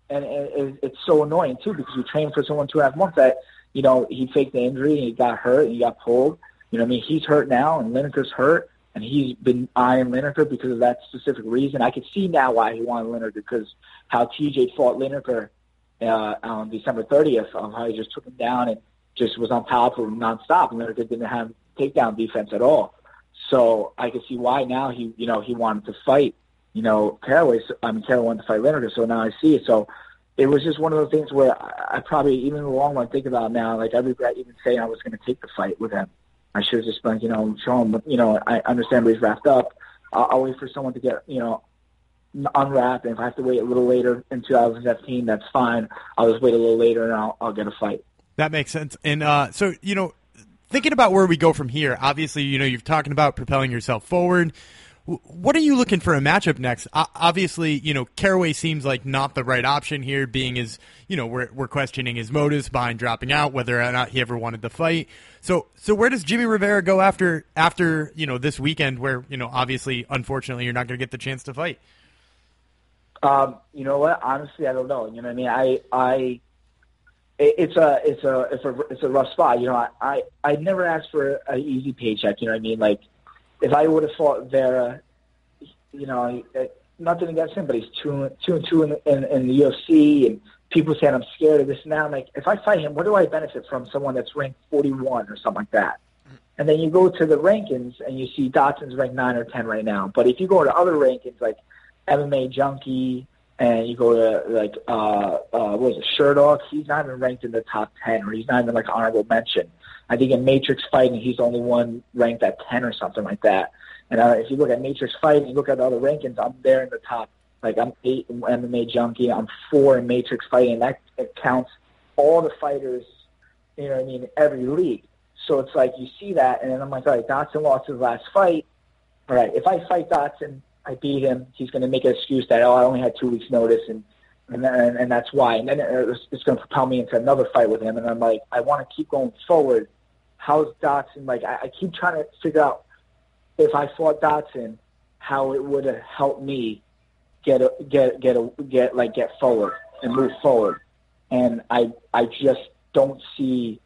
and it, it's so annoying too because you train for someone two and a half months that you know, he faked the injury and he got hurt and he got pulled. You know, I mean, he's hurt now and Lineker's hurt and he's been eyeing Lineker because of that specific reason. I could see now why he wanted Lineker because how TJ fought Lineker uh, on December 30th, of how he just took him down and just was on top of him nonstop. And Lineker didn't have takedown defense at all. So I could see why now he, you know, he wanted to fight, you know, Caraway. I mean, Caraway wanted to fight Lineker. So now I see it. So it was just one of those things where I, probably, even in the long run, think about now, like I regret even saying I was going to take the fight with him. I should have just been, you know, show him, but you know, I understand where he's wrapped up. I'll, I'll wait for someone to get, you know, unwrapped. And if I have to wait a little later in 2015, that's fine. I'll just wait a little later and I'll, I'll get a fight. That makes sense. And uh, so, you know, thinking about where we go from here, obviously, you know, you're talking about propelling yourself forward. What are you looking for a matchup next? Obviously, you know, Caraway seems like not the right option here, being his, you know, we're, we're questioning his motives behind dropping out, whether or not he ever wanted to fight. So, so where does Jimmy Rivera go after, after, you know, this weekend where, you know, obviously, unfortunately, you're not going to get the chance to fight? Um, you know what? Honestly, I don't know. You know what I mean? I, I, it's a, it's a, it's a, it's a rough spot. You know, I, I, I never asked for an easy paycheck. You know what I mean? Like, if I would have fought Vera, you know, nothing against him, but he's two, two and two in, in, in the UFC, and people saying I'm scared of this that. I'm like, if I fight him, what do I benefit from someone that's ranked 41 or something like that? And then you go to the rankings and you see Dodson's ranked nine or ten right now. But if you go to other rankings like MMA Junkie and you go to like uh, uh, what was it, Sherdog, he's not even ranked in the top ten, or he's not even like honorable mention. I think in Matrix Fighting, he's the only one ranked at ten or something like that. And uh, if you look at Matrix Fighting, you look at all the rankings, I'm there in the top. Like I'm eight in MMA Junkie, I'm four in Matrix Fighting, that counts all the fighters. You know what I mean? Every league. So it's like you see that, and then I'm like, all right, Dodson lost his last fight. All right, if I fight Dodson, I beat him. He's going to make an excuse that oh, I only had two weeks' notice, and and and, and that's why. And then uh, it's, it's going to propel me into another fight with him. And I'm like, I want to keep going forward. How's Dodson Like, I, I keep trying to figure out if I fought Dodson, how it would have helped me get a, get get a, get like get forward and move forward. And I I just don't see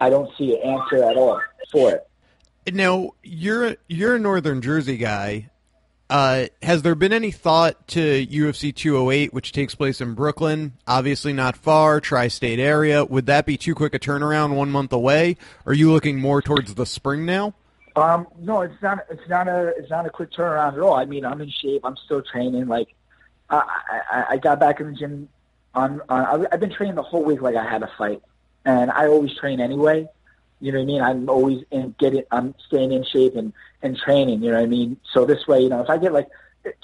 I don't see an answer at all for it. Now you're you're a Northern Jersey guy. Uh, has there been any thought to UFC 208, which takes place in Brooklyn? Obviously not far, tri-state area. Would that be too quick a turnaround, one month away? Are you looking more towards the spring now? Um, no, it's not. It's not a. It's not a quick turnaround at all. I mean, I'm in shape. I'm still training. Like, I, I, I got back in the gym. On, on, I've been training the whole week like I had a fight, and I always train anyway. You know what I mean? I'm always in getting, I'm staying in shape and, and training, you know what I mean? So this way, you know, if I get like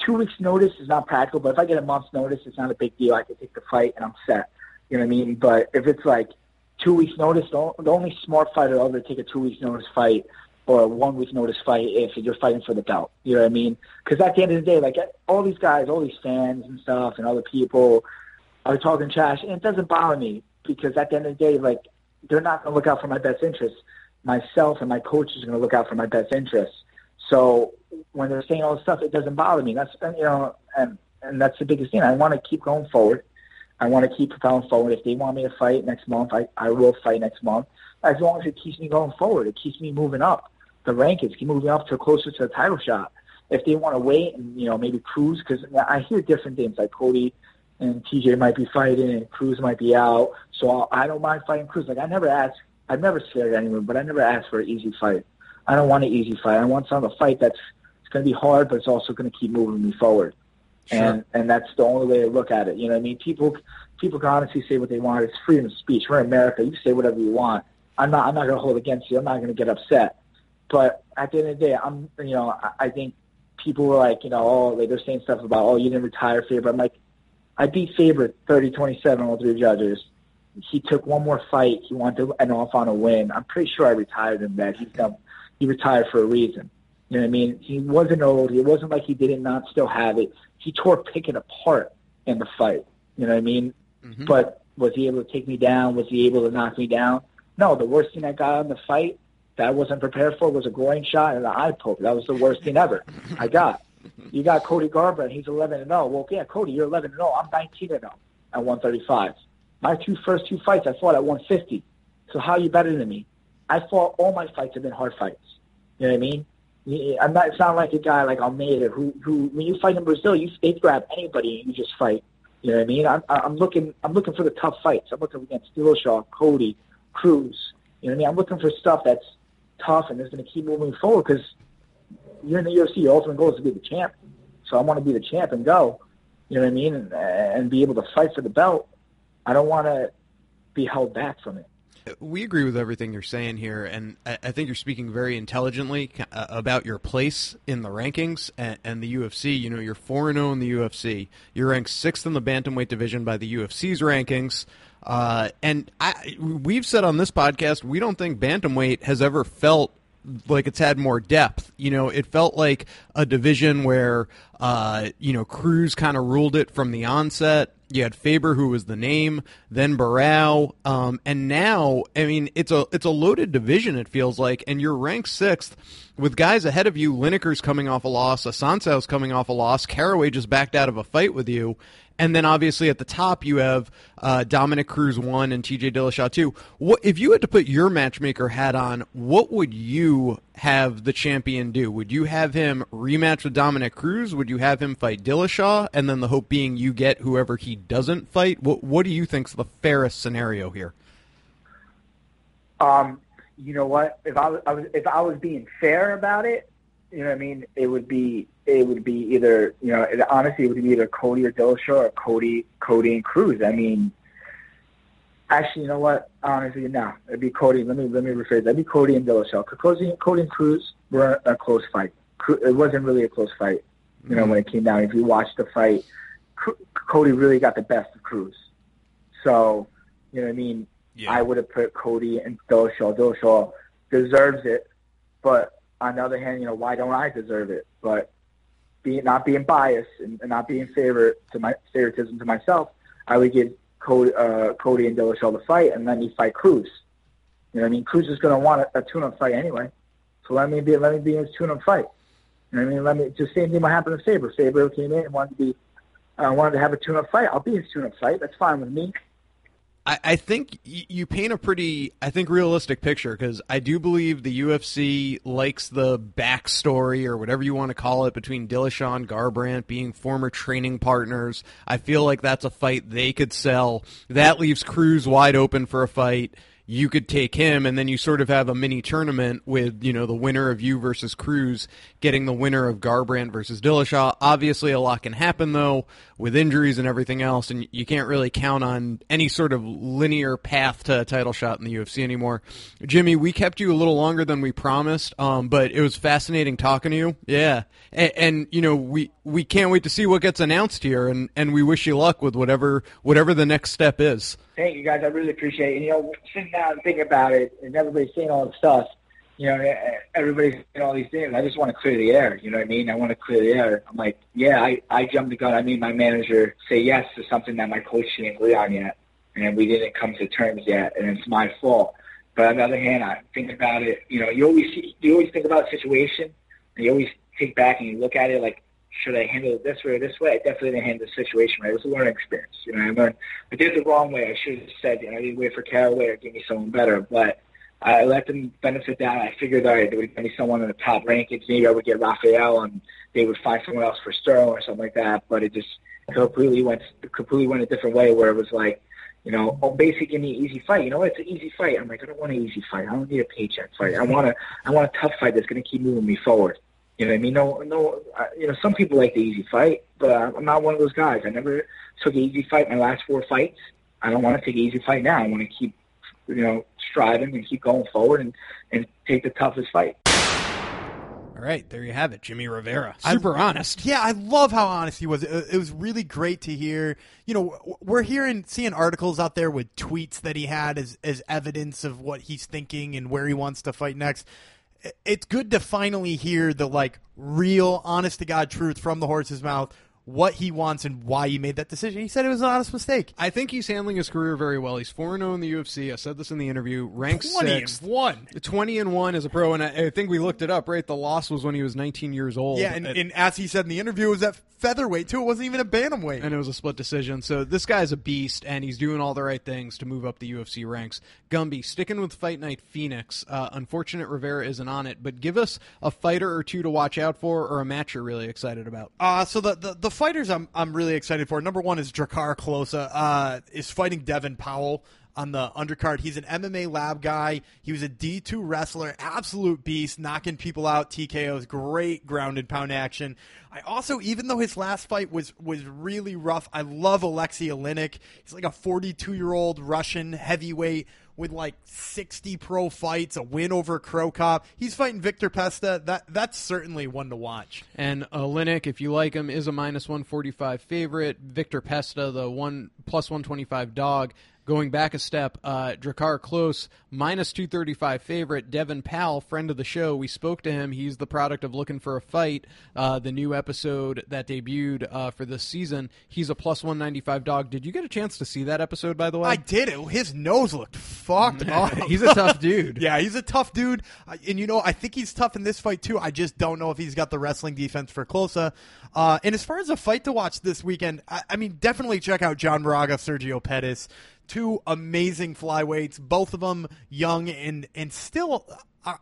two weeks notice is not practical, but if I get a month's notice, it's not a big deal. I can take the fight and I'm set. You know what I mean? But if it's like two weeks notice, the, only smart fighter will ever take a two weeks notice fight or a one week notice fight if you're fighting for the belt. You know what I mean? Because at the end of the day, like all these guys, all these fans and stuff and other people are talking trash and it doesn't bother me because at the end of the day, like they're not going to look out for my best interests. Myself and my coaches are going to look out for my best interests. So when they're saying all this stuff, it doesn't bother me. That's you know, and and that's the biggest thing. I want to keep going forward. I want to keep propelling forward. If they want me to fight next month, I I will fight next month. As long as it keeps me going forward, it keeps me moving up the rankings, keep moving up to closer to the title shot. If they want to wait and you know maybe Cruz, because I hear different things like Cody and TJ might be fighting and Cruz might be out. So I don't mind fighting Cruz. Like I never asked, I've never scared anyone, but I never asked for an easy fight. I don't want an easy fight. I want some a fight that's it's going to be hard, but it's also going to keep moving me forward. Sure. And and that's the only way to look at it. You know what I mean? People people can honestly say what they want. It's freedom of speech. We're in America. You say whatever you want. I'm not I'm not going to hold against you. I'm not going to get upset. But at the end of the day, I'm you know I, I think people were like you know oh like they're saying stuff about oh you didn't retire Faber. I'm like I beat Faber 30-27 all three judges. He took one more fight. He wanted to end off on a win. I'm pretty sure I retired him. That he's done. He retired for a reason. You know what I mean? He wasn't old. It wasn't like he didn't not still have it. He tore Pickett apart in the fight. You know what I mean? Mm-hmm. But was he able to take me down? Was he able to knock me down? No. The worst thing I got in the fight that I wasn't prepared for was a groin shot and an eye poke. That was the worst thing ever I got. You got Cody Garbrandt. He's 11 and 0. Well, yeah, Cody, you're 11 and 0. I'm 19 and 0 at 135. My two first two fights, I fought at 150. So how are you better than me? I fought all my fights have been hard fights. You know what I mean? I'm not. It's not like a guy like Almeida who who when you fight in Brazil, you they grab anybody and you just fight. You know what I mean? I'm I'm looking I'm looking for the tough fights. I'm looking against Dillashaw, Cody, Cruz. You know what I mean? I'm looking for stuff that's tough and is going to keep moving forward because you're in the UFC. Your ultimate goal is to be the champ. So I want to be the champ and go. You know what I mean? And, and be able to fight for the belt. I don't want to be held back from it. We agree with everything you're saying here, and I think you're speaking very intelligently uh, about your place in the rankings and, and the UFC. You know, you're 4 0 in the UFC. You're ranked sixth in the bantamweight division by the UFC's rankings. Uh, and I, we've said on this podcast, we don't think bantamweight has ever felt like it's had more depth. You know, it felt like a division where uh, you know Cruz kind of ruled it from the onset. You had Faber, who was the name, then Barao, um, and now I mean it's a it's a loaded division. It feels like, and you're ranked sixth with guys ahead of you. Lineker's coming off a loss, Assuncão's coming off a loss, Caraway just backed out of a fight with you, and then obviously at the top you have uh, Dominick Cruz one and T.J. Dillashaw two. What if you had to put your matchmaker hat on? What would you have the champion do? Would you have him rematch with Dominick Cruz? Would you have him fight Dillashaw, and then the hope being you get whoever he doesn't fight? What What do you think's the fairest scenario here? Um, you know what? If I I was if I was being fair about it, you know what I mean, it would be it would be either you know it, honestly it would be either Cody or Dillashaw or Cody Cody and Cruz. I mean, actually, you know what? Honestly, no, it'd be Cody. Let me let me rephrase. That'd be Cody and Dillashaw. Cody, Cody and Cruz were a close fight. It wasn't really a close fight. You know, mm-hmm. when it came down, if you watch the fight, Cody really got the best of Cruz. So, you know what I mean? Yeah. I would have put Cody and Dillashaw. Dillashaw deserves it, but on the other hand, you know, why don't I deserve it? But being not being biased and, and not being favor to my favoritism to myself, I would give Cody, uh, Cody and Dillashaw the fight, and let me fight Cruz. You know, I mean, Cruz is going to want a, a tune-up fight anyway, so let me be let me be in his tune-up fight. You know I mean? Let me just same thing what happened to Faber. Faber came in and wanted to be uh, wanted to have a tune-up fight. I'll be his tune-up fight. That's fine with me. I, I think you paint a pretty, I think, realistic picture because I do believe the UFC likes the backstory or whatever you want to call it between Dillashaw and Garbrandt being former training partners. I feel like that's a fight they could sell. That leaves Cruz wide open for a fight you could take him, and then you sort of have a mini tournament with you know the winner of you versus Cruz getting the winner of Garbrandt versus Dillashaw. Obviously, a lot can happen though with injuries and everything else, and you can't really count on any sort of linear path to a title shot in the UFC anymore. Jimmy, we kept you a little longer than we promised, um, but it was fascinating talking to you. Yeah, and, and you know we we can't wait to see what gets announced here, and and we wish you luck with whatever whatever the next step is. Thank you guys. I really appreciate it. And, you know, sitting down and thinking about it, and everybody's seeing all the stuff. You know, everybody's saying all these things. I just want to clear the air. You know what I mean? I want to clear the air. I'm like, yeah, I I jumped the gun. I made my manager say yes to something that my coach didn't agree on yet, and we didn't come to terms yet, and it's my fault. But on the other hand, I think about it. You know, you always you always think about a situation, and you always take back and you look at it like should I handle it this way or this way? I definitely didn't handle the situation right. It was a learning experience. You know, I learned I did it the wrong way. I should have said, you know, I need to wait for Caraway or give me someone better. But I let them benefit that. I figured, all right, they would me someone in the top rankings. Maybe I would get Rafael and they would find someone else for Sterling or something like that. But it just completely went completely went a different way where it was like, you know, oh, basically give me an easy fight. You know, it's an easy fight. I'm like, I don't want an easy fight. I don't need a paycheck fight. I want a, I want a tough fight that's going to keep moving me forward. You know what I mean? No, no. Uh, you know, some people like the easy fight, but I'm not one of those guys. I never took an easy fight my last four fights. I don't want to take an easy fight now. I want to keep, you know, striving and keep going forward and and take the toughest fight. All right, there you have it, Jimmy Rivera. Super I, honest. Yeah, I love how honest he was. It, it was really great to hear. You know, we're hearing, seeing articles out there with tweets that he had as as evidence of what he's thinking and where he wants to fight next it's good to finally hear the like real honest to god truth from the horse's mouth what he wants and why he made that decision. He said it was an honest mistake. I think he's handling his career very well. He's 4 0 in the UFC. I said this in the interview. Ranks 20 sixth. And 1. 20 and 1 as a pro. And I, I, think we looked it up, right? The loss was when he was 19 years old. Yeah, and, and as he said in the interview, it was at featherweight, too. It wasn't even a bantamweight. And it was a split decision. So this guy's a beast, and he's doing all the right things to move up the UFC ranks. Gumby, sticking with Fight Night Phoenix. Uh, unfortunate Rivera isn't on it, but give us a fighter or two to watch out for or a match you're really excited about. Uh, so the, the, the fighters I'm, I'm really excited for. Number one is Drakkar Klose, uh, is fighting Devin Powell on the undercard. He's an MMA lab guy. He was a D2 wrestler, absolute beast, knocking people out, TKOs, great ground and pound action. I also, even though his last fight was was really rough, I love Alexei Oleinik. He's like a 42 year old Russian heavyweight with like 60 pro fights, a win over Cro Cop. He's fighting Victor Pesta. That that's certainly one to watch. And uh, Oleinik, if you like him, is a minus 145 favorite. Victor Pesta, the one plus 125 dog. Going back a step, uh, Drakkar Klose, minus 235 favorite. Devin Powell, friend of the show, we spoke to him. He's the product of Looking for a Fight, uh, the new episode that debuted uh, for this season. He's a plus 195 dog. Did you get a chance to see that episode, by the way? I did it. His nose looked fucked [laughs] up. he's a tough dude. [laughs] yeah, he's a tough dude. And, you know, I think he's tough in this fight, too. I just don't know if he's got the wrestling defense for Klose. Uh, and as far as a fight to watch this weekend, I, I mean, definitely check out John Moraga, Sergio Pettis two amazing flyweights, both of them young and and still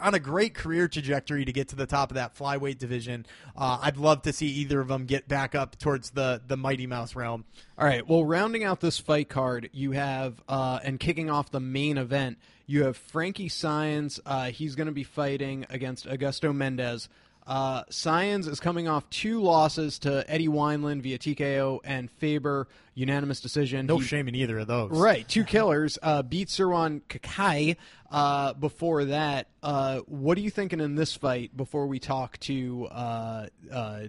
on a great career trajectory to get to the top of that flyweight division. Uh, I'd love to see either of them get back up towards the the Mighty Mouse realm. All right. Well, rounding out this fight card, you have uh, and kicking off the main event, you have Frankie Saenz. Uh, he's going to be fighting against Augusto Mendes. Uh, Saenz is coming off two losses to Eddie Wineland via TKO and Faber unanimous decision. No he, shame in either of those. Right, two [laughs] killers. Uh, beat Sirwan Kakai uh, before that. Uh, what are you thinking in this fight before we talk to uh, uh,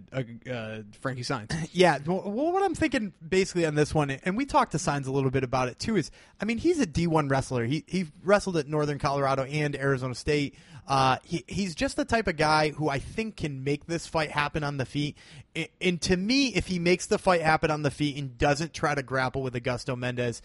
uh, Frankie Saenz? [laughs] Yeah, well, what I'm thinking basically on this one, and we talked to Saenz a little bit about it too, is I mean he's a D1 wrestler. He he wrestled at Northern Colorado and Arizona State. Uh, he, he's just the type of guy who I think can make this fight happen on the feet. And, and to me, if he makes the fight happen on the feet and doesn't try to grapple with Augusto Mendes,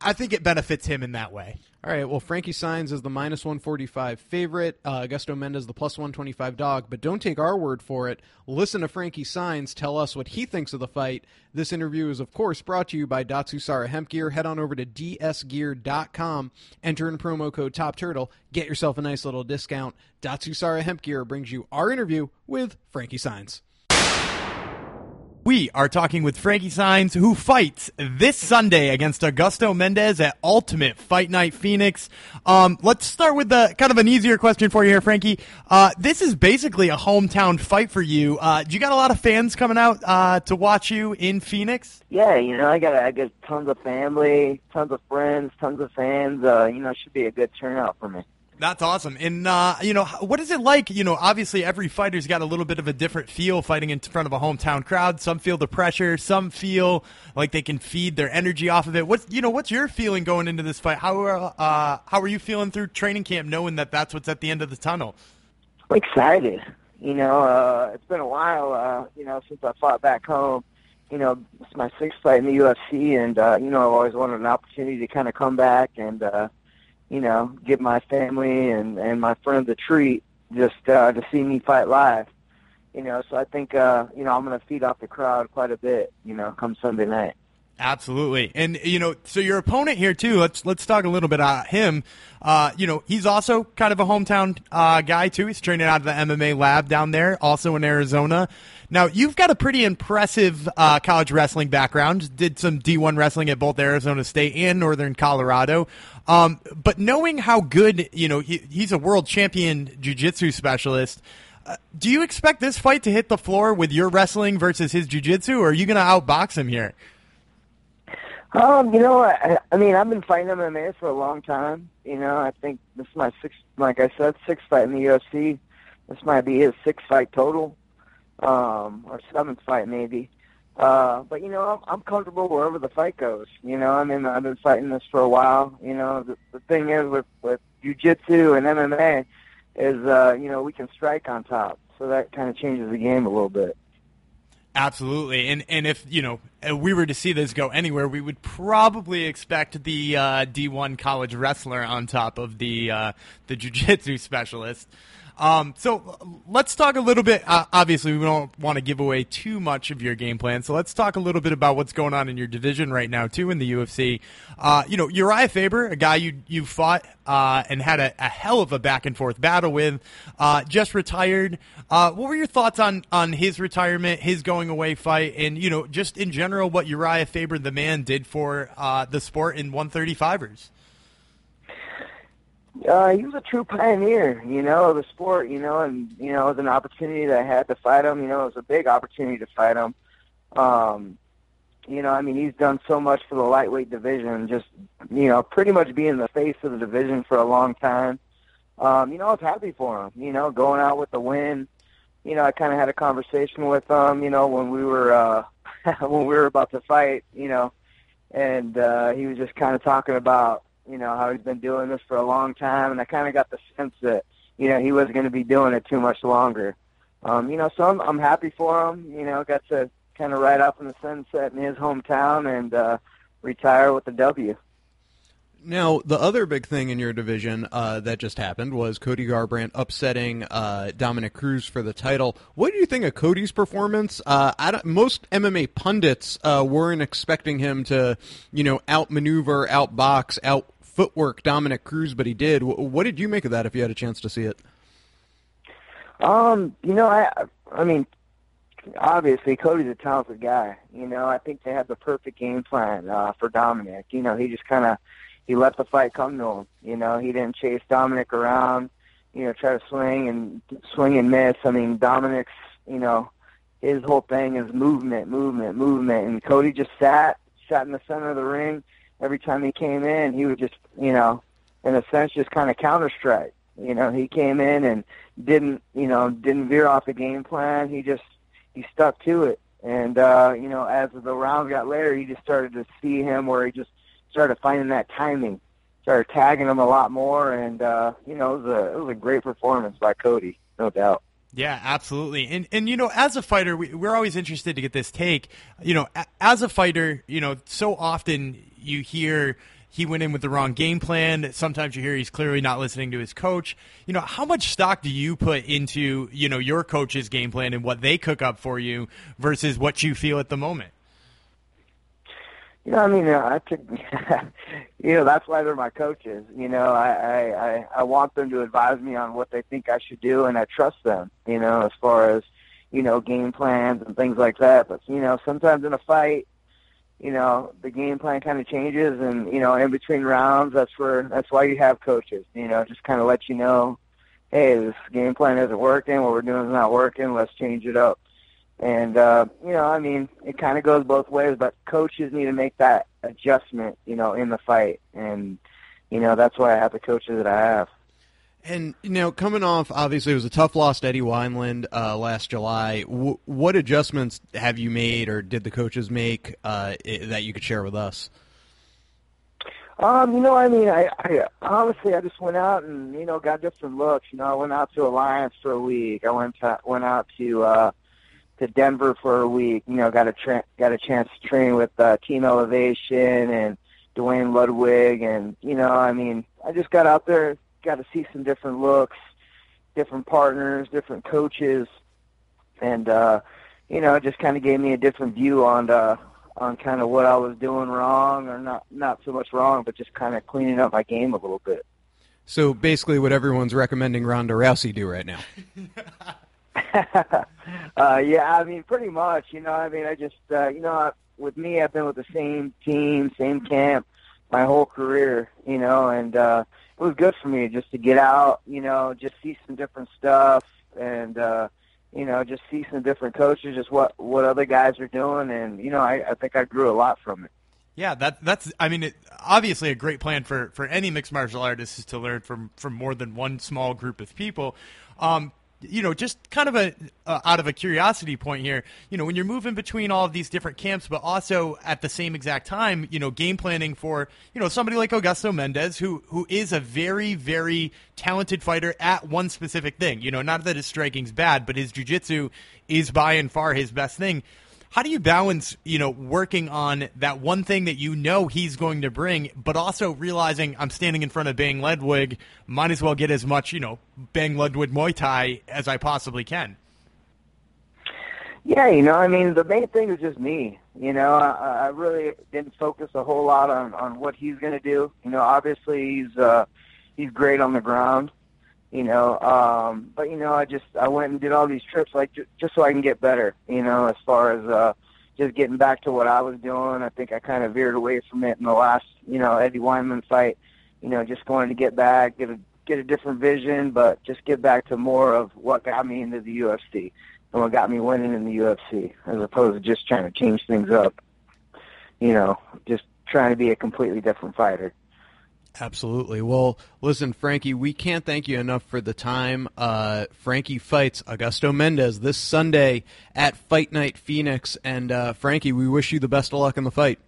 I think it benefits him in that way. All right. Well, Frankie Saenz is the minus 145 favorite. Uh, Augusto Mendes the plus 125 dog. But don't take our word for it. Listen to Frankie Saenz tell us what he thinks of the fight. This interview is, of course, brought to you by Datsusara Hemp Gear. Head on over to dsgear.com. Enter in promo code Top Turtle. Get yourself a nice little discount. Datsusara Hemp Gear brings you our interview with Frankie Saenz. We are talking with Frankie Saenz, who fights this Sunday against Augusto Mendes at Ultimate Fight Night Phoenix. Um, let's start with the kind of an easier question for you here, Frankie. Uh, this is basically a hometown fight for you. Uh, do you got a lot of fans coming out uh, to watch you in Phoenix? Yeah, you know, I got I got tons of family, tons of friends, tons of fans. Uh, you know, it should be a good turnout for me. That's awesome. And, uh, you know, what is it like? You know, obviously every fighter's got a little bit of a different feel fighting in front of a hometown crowd. Some feel the pressure. Some feel like they can feed their energy off of it. What's, you know, what's your feeling going into this fight? How, uh, how are you feeling through training camp knowing that that's what's at the end of the tunnel? I'm excited. You know, uh, it's been a while, uh, you know, since I fought back home. You know, it's my sixth fight in the UFC, and, uh, you know, I've always wanted an opportunity to kind of come back and, uh, you know, give my family and and my friends a treat just uh, to see me fight live. You know, so I think uh, you know I'm going to feed off the crowd quite a bit. You know, come Sunday night. Absolutely, and you know, so your opponent here too. Let's let's talk a little bit about him. Uh, you know, he's also kind of a hometown uh, guy too. He's training out of the MMA lab down there, also in Arizona. Now, you've got a pretty impressive uh, college wrestling background. Did some D1 wrestling at both Arizona State and Northern Colorado. Um, but knowing how good, you know, he, he's a world champion jiu-jitsu specialist. Uh, do you expect this fight to hit the floor with your wrestling versus his jiu-jitsu, or are you going to outbox him here? Um, you know, I, I mean, I've been fighting MMA for a long time. You know, I think this is my sixth, like I said, sixth fight in the UFC. This might be his sixth fight total, um, or seventh fight maybe. Uh, but you know, I'm, I'm comfortable wherever the fight goes. You know, I mean, I've been fighting this for a while. You know, the, the thing is with with jujitsu and MMA is, uh, you know, we can strike on top, so that kind of changes the game a little bit. Absolutely, and and if you know if we were to see this go anywhere, we would probably expect the uh, D1 college wrestler on top of the uh, the jiu-jitsu [laughs] specialist. Um, so let's talk a little bit. Uh, obviously, we don't want to give away too much of your game plan. So let's talk a little bit about what's going on in your division right now, too, in the UFC. Uh, you know, Urijah Faber, a guy you you fought uh, and had a, a, hell of a back and forth battle with, uh, just retired. Uh, what were your thoughts on on his retirement, his going away fight, and you know, just in general, what Urijah Faber, the man, did for uh, the sport in 135ers? Uh, he was a true pioneer, you know, of the sport, you know, and you know, it was an opportunity that I had to fight him. You know, it was a big opportunity to fight him. Um, you know, I mean, he's done so much for the lightweight division, just you know, pretty much being the face of the division for a long time. Um, you know, I was happy for him. You know, going out with the win. You know, I kind of had a conversation with him. You know, when we were uh, when we were about to fight. You know, and uh, he was just kind of talking about you know how he's been doing this for a long time, and I kind of got the sense that you know he wasn't going to be doing it too much longer. Um, you know, so I'm I'm happy for him. You know, got to kind of ride off in the sunset in his hometown and uh, retire with the W. Now, the other big thing in your division uh, that just happened was Cody Garbrandt upsetting uh, Dominick Cruz for the title. What do you think of Cody's performance? Uh, most MMA pundits uh, weren't expecting him to, you know, outmaneuver, outbox, out footwork Dominick Cruz, but he did. What did you make of that? If you had a chance to see it, um, you know, I, I mean, obviously Cody's a talented guy. You know, I think they had the perfect game plan uh, for Dominick. You know, he just kind of he let the fight come to him. You know, he didn't chase Dominick around, you know, try to swing and swing and miss. I mean, Dominick's, you know, his whole thing is movement, movement, movement. And Cody just sat, sat in the center of the ring. Every time he came in, he would just, you know, in a sense, just kind of counter strike. You know, he came in and didn't, you know, didn't veer off the game plan. He just, he stuck to it. And, uh, you know, as the rounds got later, you just started to see him where he just started finding that timing, started tagging him a lot more, and uh, you know, it was a it was a great performance by Cody, no doubt. Yeah, absolutely. And and you know, as a fighter, we, we're always interested to get this take. You know, as a fighter, you know, so often you hear he went in with the wrong game plan. Sometimes you hear he's clearly not listening to his coach. You know, how much stock do you put into, you know, your coach's game plan and what they cook up for you versus what you feel at the moment? You know, I mean, uh, I took, [laughs] you know, that's why they're my coaches. You know, I, I, I want them to advise me on what they think I should do, and I trust them. You know, as far as, you know, game plans and things like that. But you know, sometimes in a fight, you know, the game plan kind of changes, and you know, in between rounds, that's where that's why you have coaches. You know, just kind of let you know, hey, this game plan isn't working. What we're doing is not working. Let's change it up. And uh, you know, I mean, it kind of goes both ways, but coaches need to make that adjustment, you know, in the fight, and you know that's why I have the coaches that I have. And you know, coming off, obviously, it was a tough loss to Eddie Wineland uh, last July. W- what adjustments have you made, or did the coaches make uh, that you could share with us? Um, you know, I mean, I, I honestly, I just went out and you know got different looks. You know, I went out to Alliance for a week. I went to, went out to uh, to Denver for a week. You know, got a tra- got a chance to train with uh, Team Elevation and Duane Ludwig, and you know, I mean, I just got out there, got to see some different looks, different partners, different coaches, and uh, you know, it just kind of gave me a different view on uh, on kind of what I was doing wrong, or not not so much wrong, but just kind of cleaning up my game a little bit. So basically, what everyone's recommending Ronda Rousey do right now. [laughs] [laughs] uh, yeah, I mean, pretty much. You know, I mean, I just, uh, you know, with me, I've been with the same team, same camp, my whole career. You know, and uh, it was good for me just to get out. You know, just see some different stuff, and uh, you know, just see some different coaches, just what what other guys are doing, and you know, I, I think I grew a lot from it. Yeah, that that's. I mean, it, obviously, a great plan for, for any mixed martial artist is to learn from from more than one small group of people. Um, you know, just kind of a uh, out of a curiosity point here, you know, when you're moving between all of these different camps, but also at the same exact time, you know, game planning for you know somebody like Augusto Mendes, who who is a very very talented fighter at one specific thing. You know, not that his striking's bad, but his jiu-jitsu is by and far his best thing. How do you balance, you know, working on that one thing that you know he's going to bring, but also realizing I'm standing in front of Bang Ludwig, might as well get as much, you know, Bang Ludwig Muay Thai as I possibly can? Yeah, you know, I mean, the main thing is just me. You know, I, I really didn't focus a whole lot on on what he's going to do. You know, obviously he's uh, he's great on the ground you know. Um, but you know, I just I went and did all these trips like just so I can get better, you know, as far as uh, just getting back to what I was doing. I think I kind of veered away from it in the last, you know, Eddie Wineland fight. You know, just going to get back, get a get a different vision, but just get back to more of what got me into the UFC and what got me winning in the UFC, as opposed to just trying to change things up. You know, just trying to be a completely different fighter. Absolutely. Well, listen, Frankie, we can't thank you enough for the time. Uh, Frankie fights Augusto Mendes this Sunday at Fight Night Phoenix. And uh, Frankie, we wish you the best of luck in the fight.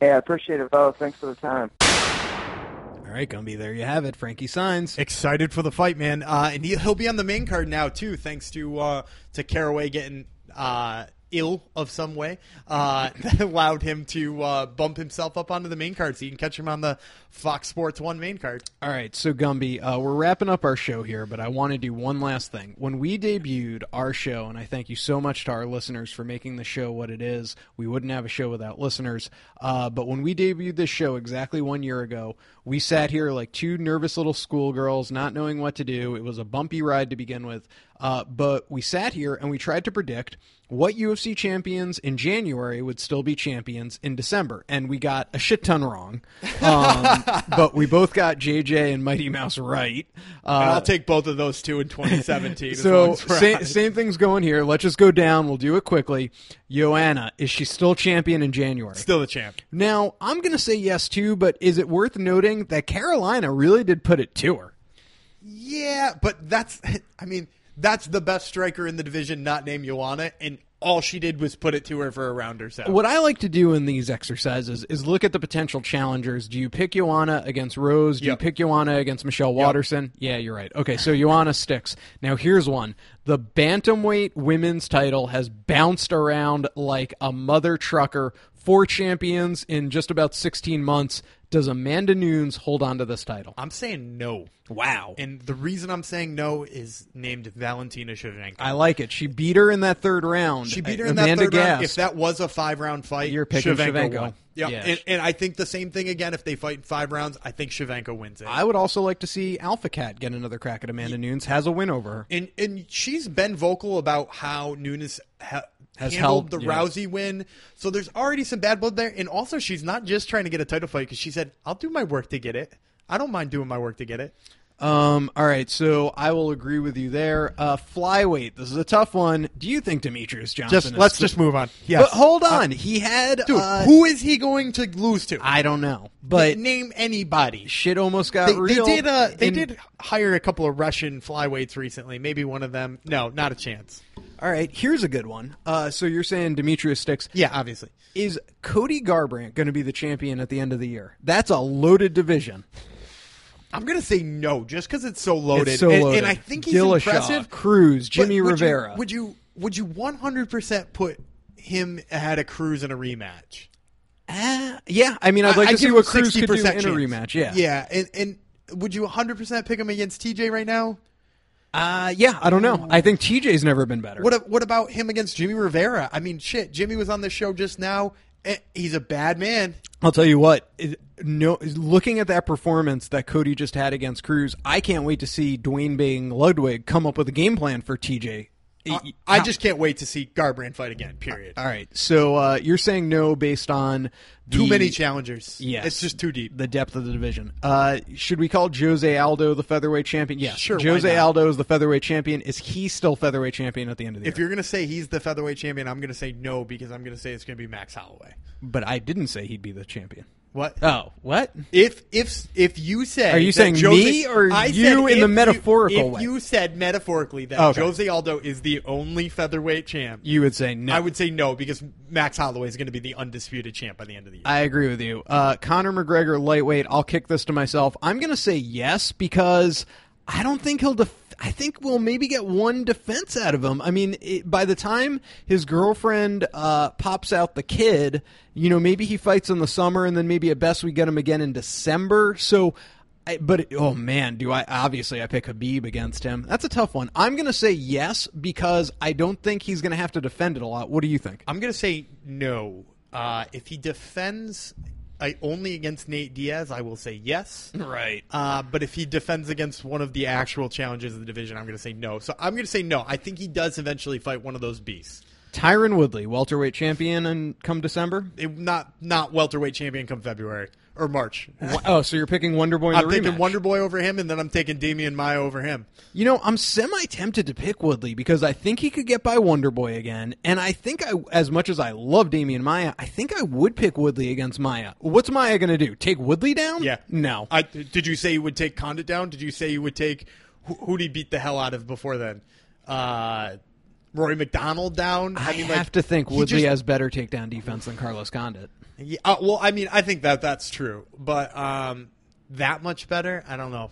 Hey, I appreciate it, fellas. Thanks for the time. All right, Gumby, there you have it. Frankie Saenz. Excited for the fight, man. Uh, and he, he'll be on the main card now too, thanks to uh, to Caraway getting uh, ill of some way. Uh, [laughs] that allowed him to uh, bump himself up onto the main card, so you can catch him on the Fox Sports One main card. All right, so Gumby, uh, we're wrapping up our show here, but I want to do one last thing. When we debuted our show, and I thank you so much to our listeners for making the show what it is, we wouldn't have a show without listeners. Uh, but when we debuted this show exactly one year ago, we sat here like two nervous little schoolgirls, not knowing what to do. It was a bumpy ride to begin with. Uh, but we sat here and we tried to predict what UFC champions in January would still be champions in December, and we got a shit ton wrong. Um, [laughs] but we both got JJ and Mighty Mouse right. Uh, And I'll take both of those two in 2017. so long as we're same, same thing's going here. Let's just go down. We'll do it quickly. Joanna, is she still champion in January? Still the champ. Now, I'm going to say yes too, but is it worth noting that Karolina really did put it to her? Yeah, but that's [laughs] I mean that's the best striker in the division, not named Joanna, and all she did was put it to her for a round or so. What I like to do in these exercises is look at the potential challengers. Do you pick Joanna against Rose? Do Yep. you pick Joanna against Michelle Waterson? Yeah, you're right. Okay, so Joanna sticks. Now here's one. The bantamweight women's title has bounced around like a mother trucker. Four champions in just about 16 months. Does Amanda Nunes hold on to this title? I'm saying no. Wow. And the reason I'm saying no is named Valentina Shevchenko. I like it. She beat her in that third round. She beat her Uh, in Amanda that third round. If that was a five round fight, You're picking Shevchenko. won. Yep. Yeah. And, and I think the same thing again. If they fight in five rounds, I think Shevchenko wins it. I would also like to see Alpha Cat get another crack at Amanda Nunes. Has a win over her. and and she's been vocal about how Nunes ha- Has handled held- the yeah. Rousey win. So there's already some bad blood there. And also, she's not just trying to get a title fight because she said, "I'll do my work to get it. I don't mind doing my work to get it." Um, all right, so I will agree with you there. Uh, flyweight. This is a tough one. Do you think Demetrious Johnson? Just is let's just move on. Yes. But hold on, he had dude. uh, who is he going to lose to? I don't know, but name anybody. shit almost got They, they did. Uh, they in- did hire a couple of Russian flyweights recently. Maybe one of them. No, not a chance. All right, here's a good one. Uh, so you're saying Demetrious sticks. Yeah, obviously. Is Cody Garbrandt going to be the champion at the end of the year? That's a loaded division. I'm gonna say no, just because it's so loaded. It's so and, loaded. and I think he's Dillashaw, impressive. Cruz, Jimmy would you- Rivera. would you would you 100 percent put him ahead of Cruz in a rematch? Uh, yeah, I mean, I'd like I- to I'd see what Cruz could do in a rematch. Yeah, yeah, and and would you 100 percent pick him against TJ right now? Uh, yeah. I don't know. I think TJ's never been better. What what about him against Jimmy Rivera? I mean, shit, Jimmy was on the show just now. Eh, He's a bad man. I'll tell you what. it- No, looking at that performance that Cody just had against Cruz, I can't wait to see Duane Bang Ludwig come up with a game plan for TJ. I, I just can't wait to see Garbrandt fight again. Period. All right, so uh, you're saying no based on the, Too many challengers. Yes, it's just too deep. The depth of the division. Uh, should we call Jose Aldo the featherweight champion? Yes. Sure, Jose? Aldo is the featherweight champion. Is he still featherweight champion at the end of the If year? If you're gonna say he's the featherweight champion, I'm gonna say no because I'm gonna say it's gonna be Max Holloway. But I didn't say he'd be the champion. What? Oh, what? If if if you say Are you that saying Jose, me or I you said in if the you- metaphorical if way? you said metaphorically that Okay. Jose Aldo is the only featherweight champ, You would say no. I would say no because Max Holloway is going to be the undisputed champ by the end of the year. I agree with you. Uh, Conor McGregor, lightweight. I'll kick this to myself. I'm going to say yes because I don't think he'll. Def- I think we'll maybe get one defense out of him. I mean, it, by the time his girlfriend uh, pops out the kid, you know, maybe he fights in the summer, and then maybe at best we get him again in December. So. I, but oh man, do I obviously I pick Khabib against him? That's a tough one. I'm going to say yes because I don't think he's going to have to defend it a lot. What do you think? I'm going to say no. Uh, if he defends uh, only against Nate Diaz, I will say yes. [laughs] Right. Uh, but if he defends against one of the actual challenges of the division, I'm going to say no. So I'm going to say no. I think he does eventually fight one of those beasts. Tyron Woodley, welterweight champion, and come December. It- not not welterweight champion come February or March. Oh, so you're picking Wonder Boy I'm taking rematch. Wonder Boy over him, and then I'm taking Demian Maya over him. You know, I'm semi tempted to pick Woodley because I think he could get by Wonder Boy again, and I think I, as much as I love Demian Maya, I think I would pick Woodley against Maya. What's Maya going to do? Take Woodley down? Yeah. No. I, did you say you would take Condit down? Did you say you would take who, who'd he beat the hell out of before then? Uh, Rory MacDonald down. I, I mean, have like, to think Woodley just- has better takedown defense than Carlos Condit. Yeah, uh, well, I mean, I think that that's true, but um, that much better, I don't know.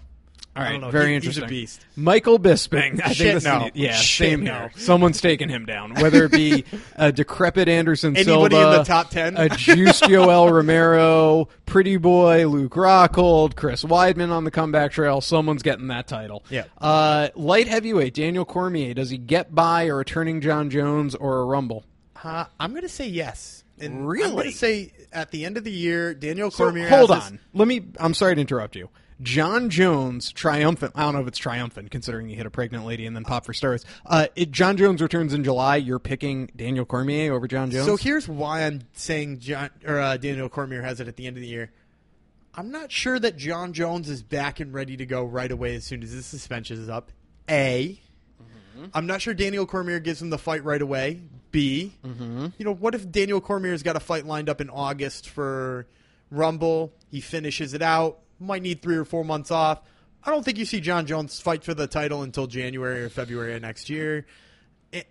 All I don't know. very He- interesting. He's a beast. Michael Bisping. I Shit, think this no. is, yeah, Shit, same no. here. Someone's taking him down, whether it be [laughs] a decrepit Anderson Anybody Silva, in the top 10? a juiced Yoel [laughs] Romero, pretty boy Luke Rockhold, Chris Weidman on the comeback trail. Someone's getting that title. Yeah. Uh, light heavyweight Daniel Cormier. Does he get by a returning Jon Jones or a Rumble? Uh, I'm going to say yes. And I'm Really? going to say at the end of the year, Daniel So, Cormier. hold has on. Let me. I'm sorry to interrupt you. Jon Jones triumphant. I don't know if it's triumphant considering he hit a pregnant lady and then popped for stars. Uh, it, Jon Jones returns in July. You're picking Daniel Cormier over Jon Jones. So here's why I'm saying Jon or uh, Daniel Cormier has it at the end of the year. I'm not sure that Jon Jones is back and ready to go right away as soon as his suspension is up. A. am not sure Daniel Cormier gives him the fight right away. B. Mm-hmm. You know, what if Daniel Cormier's got a fight lined up in August for Rumble? He finishes it out. Might need three or four months off. I don't think you see Jon Jones fight for the title until January or February of next year.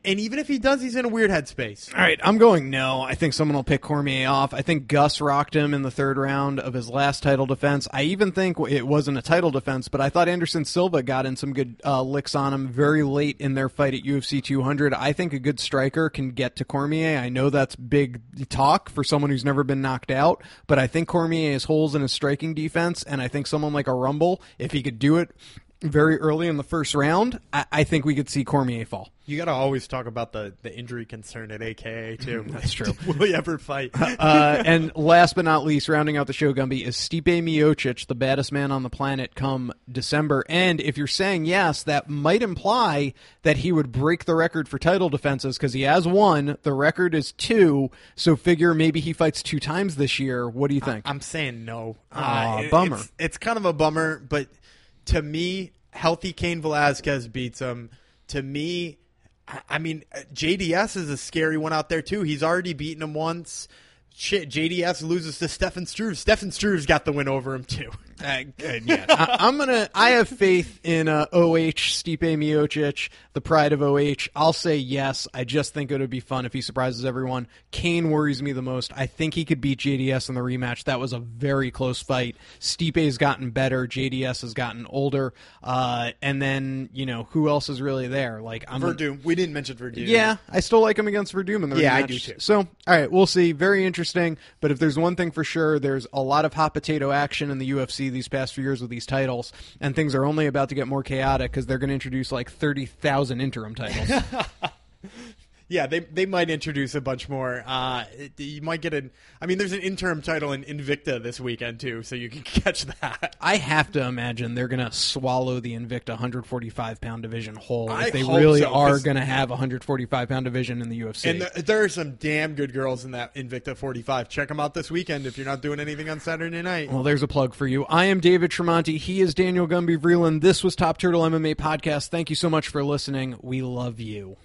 And even if he does, he's in a weird headspace. All right, I'm going no. I think someone will pick Cormier off. I think Gus rocked him in the third round of his last title defense. I even think it wasn't a title defense, but I thought Anderson Silva got in some good uh, licks on him very late in their fight at UFC 200. I think a good striker can get to Cormier. I know that's big talk for someone who's never been knocked out, but I think Cormier has holes in his striking defense, and I think someone like a Rumble, if he could do it very early in the first round, I, I think we could see Cormier fall. You got to always talk about the, the injury concern at AKA too. That's true. [laughs] Will he ever fight? [laughs] uh, and last but not least, rounding out the show, Gumby, is Stipe Miocic, the baddest man on the planet, come December. And if you're saying yes, that might imply that he would break the record for title defenses because he has one. The record is two. So figure maybe he fights two times this year. What do you think? I'm saying no. Aw, it- bummer. It's, it's kind of a bummer, but to me, healthy Cain Velasquez beats him. To me, I, mean, JDS is a scary one out there too. He's already beaten him once. Shit, JDS loses to Stefan Struve. Stefan Struve's got the win over him too. [laughs] Uh, good, yeah. I, I'm gonna. I have faith in uh, OH Stipe Miocic, the pride of OH. I'll say yes. I just think it would be fun if he surprises everyone. Cain worries me the most. I think he could beat JDS in the rematch. That was a very close fight. Stipe's gotten better. JDS has gotten older. Uh, and then you know who else is really there? Like I'm Werdum. We didn't mention Werdum. yeah, I still like him against Werdum in the Yeah, I do too. So, all right, we'll see. Very interesting. But if there's one thing for sure, there's a lot of hot potato action in the UFC these past few years with these titles, and things are only about to get more chaotic because they're going to introduce like thirty thousand interim titles. [laughs] Yeah, they they might introduce a bunch more. Uh, it- you might get an. I mean, there's an interim title in Invicta this weekend too, so you can [laughs] catch that. I have to imagine they're going to swallow the Invicta 145 pound division whole I if they really so, are to have a 145 pound division in the UFC. And there, there are some damn good girls in that Invicta 45. Check them out this weekend if you're not doing anything on Saturday night. Well, there's a plug for you. I am David Tremonti. He is Daniel Gumby Vreeland. This was Top Turtle MMA Podcast. Thank you so much for listening. We love you.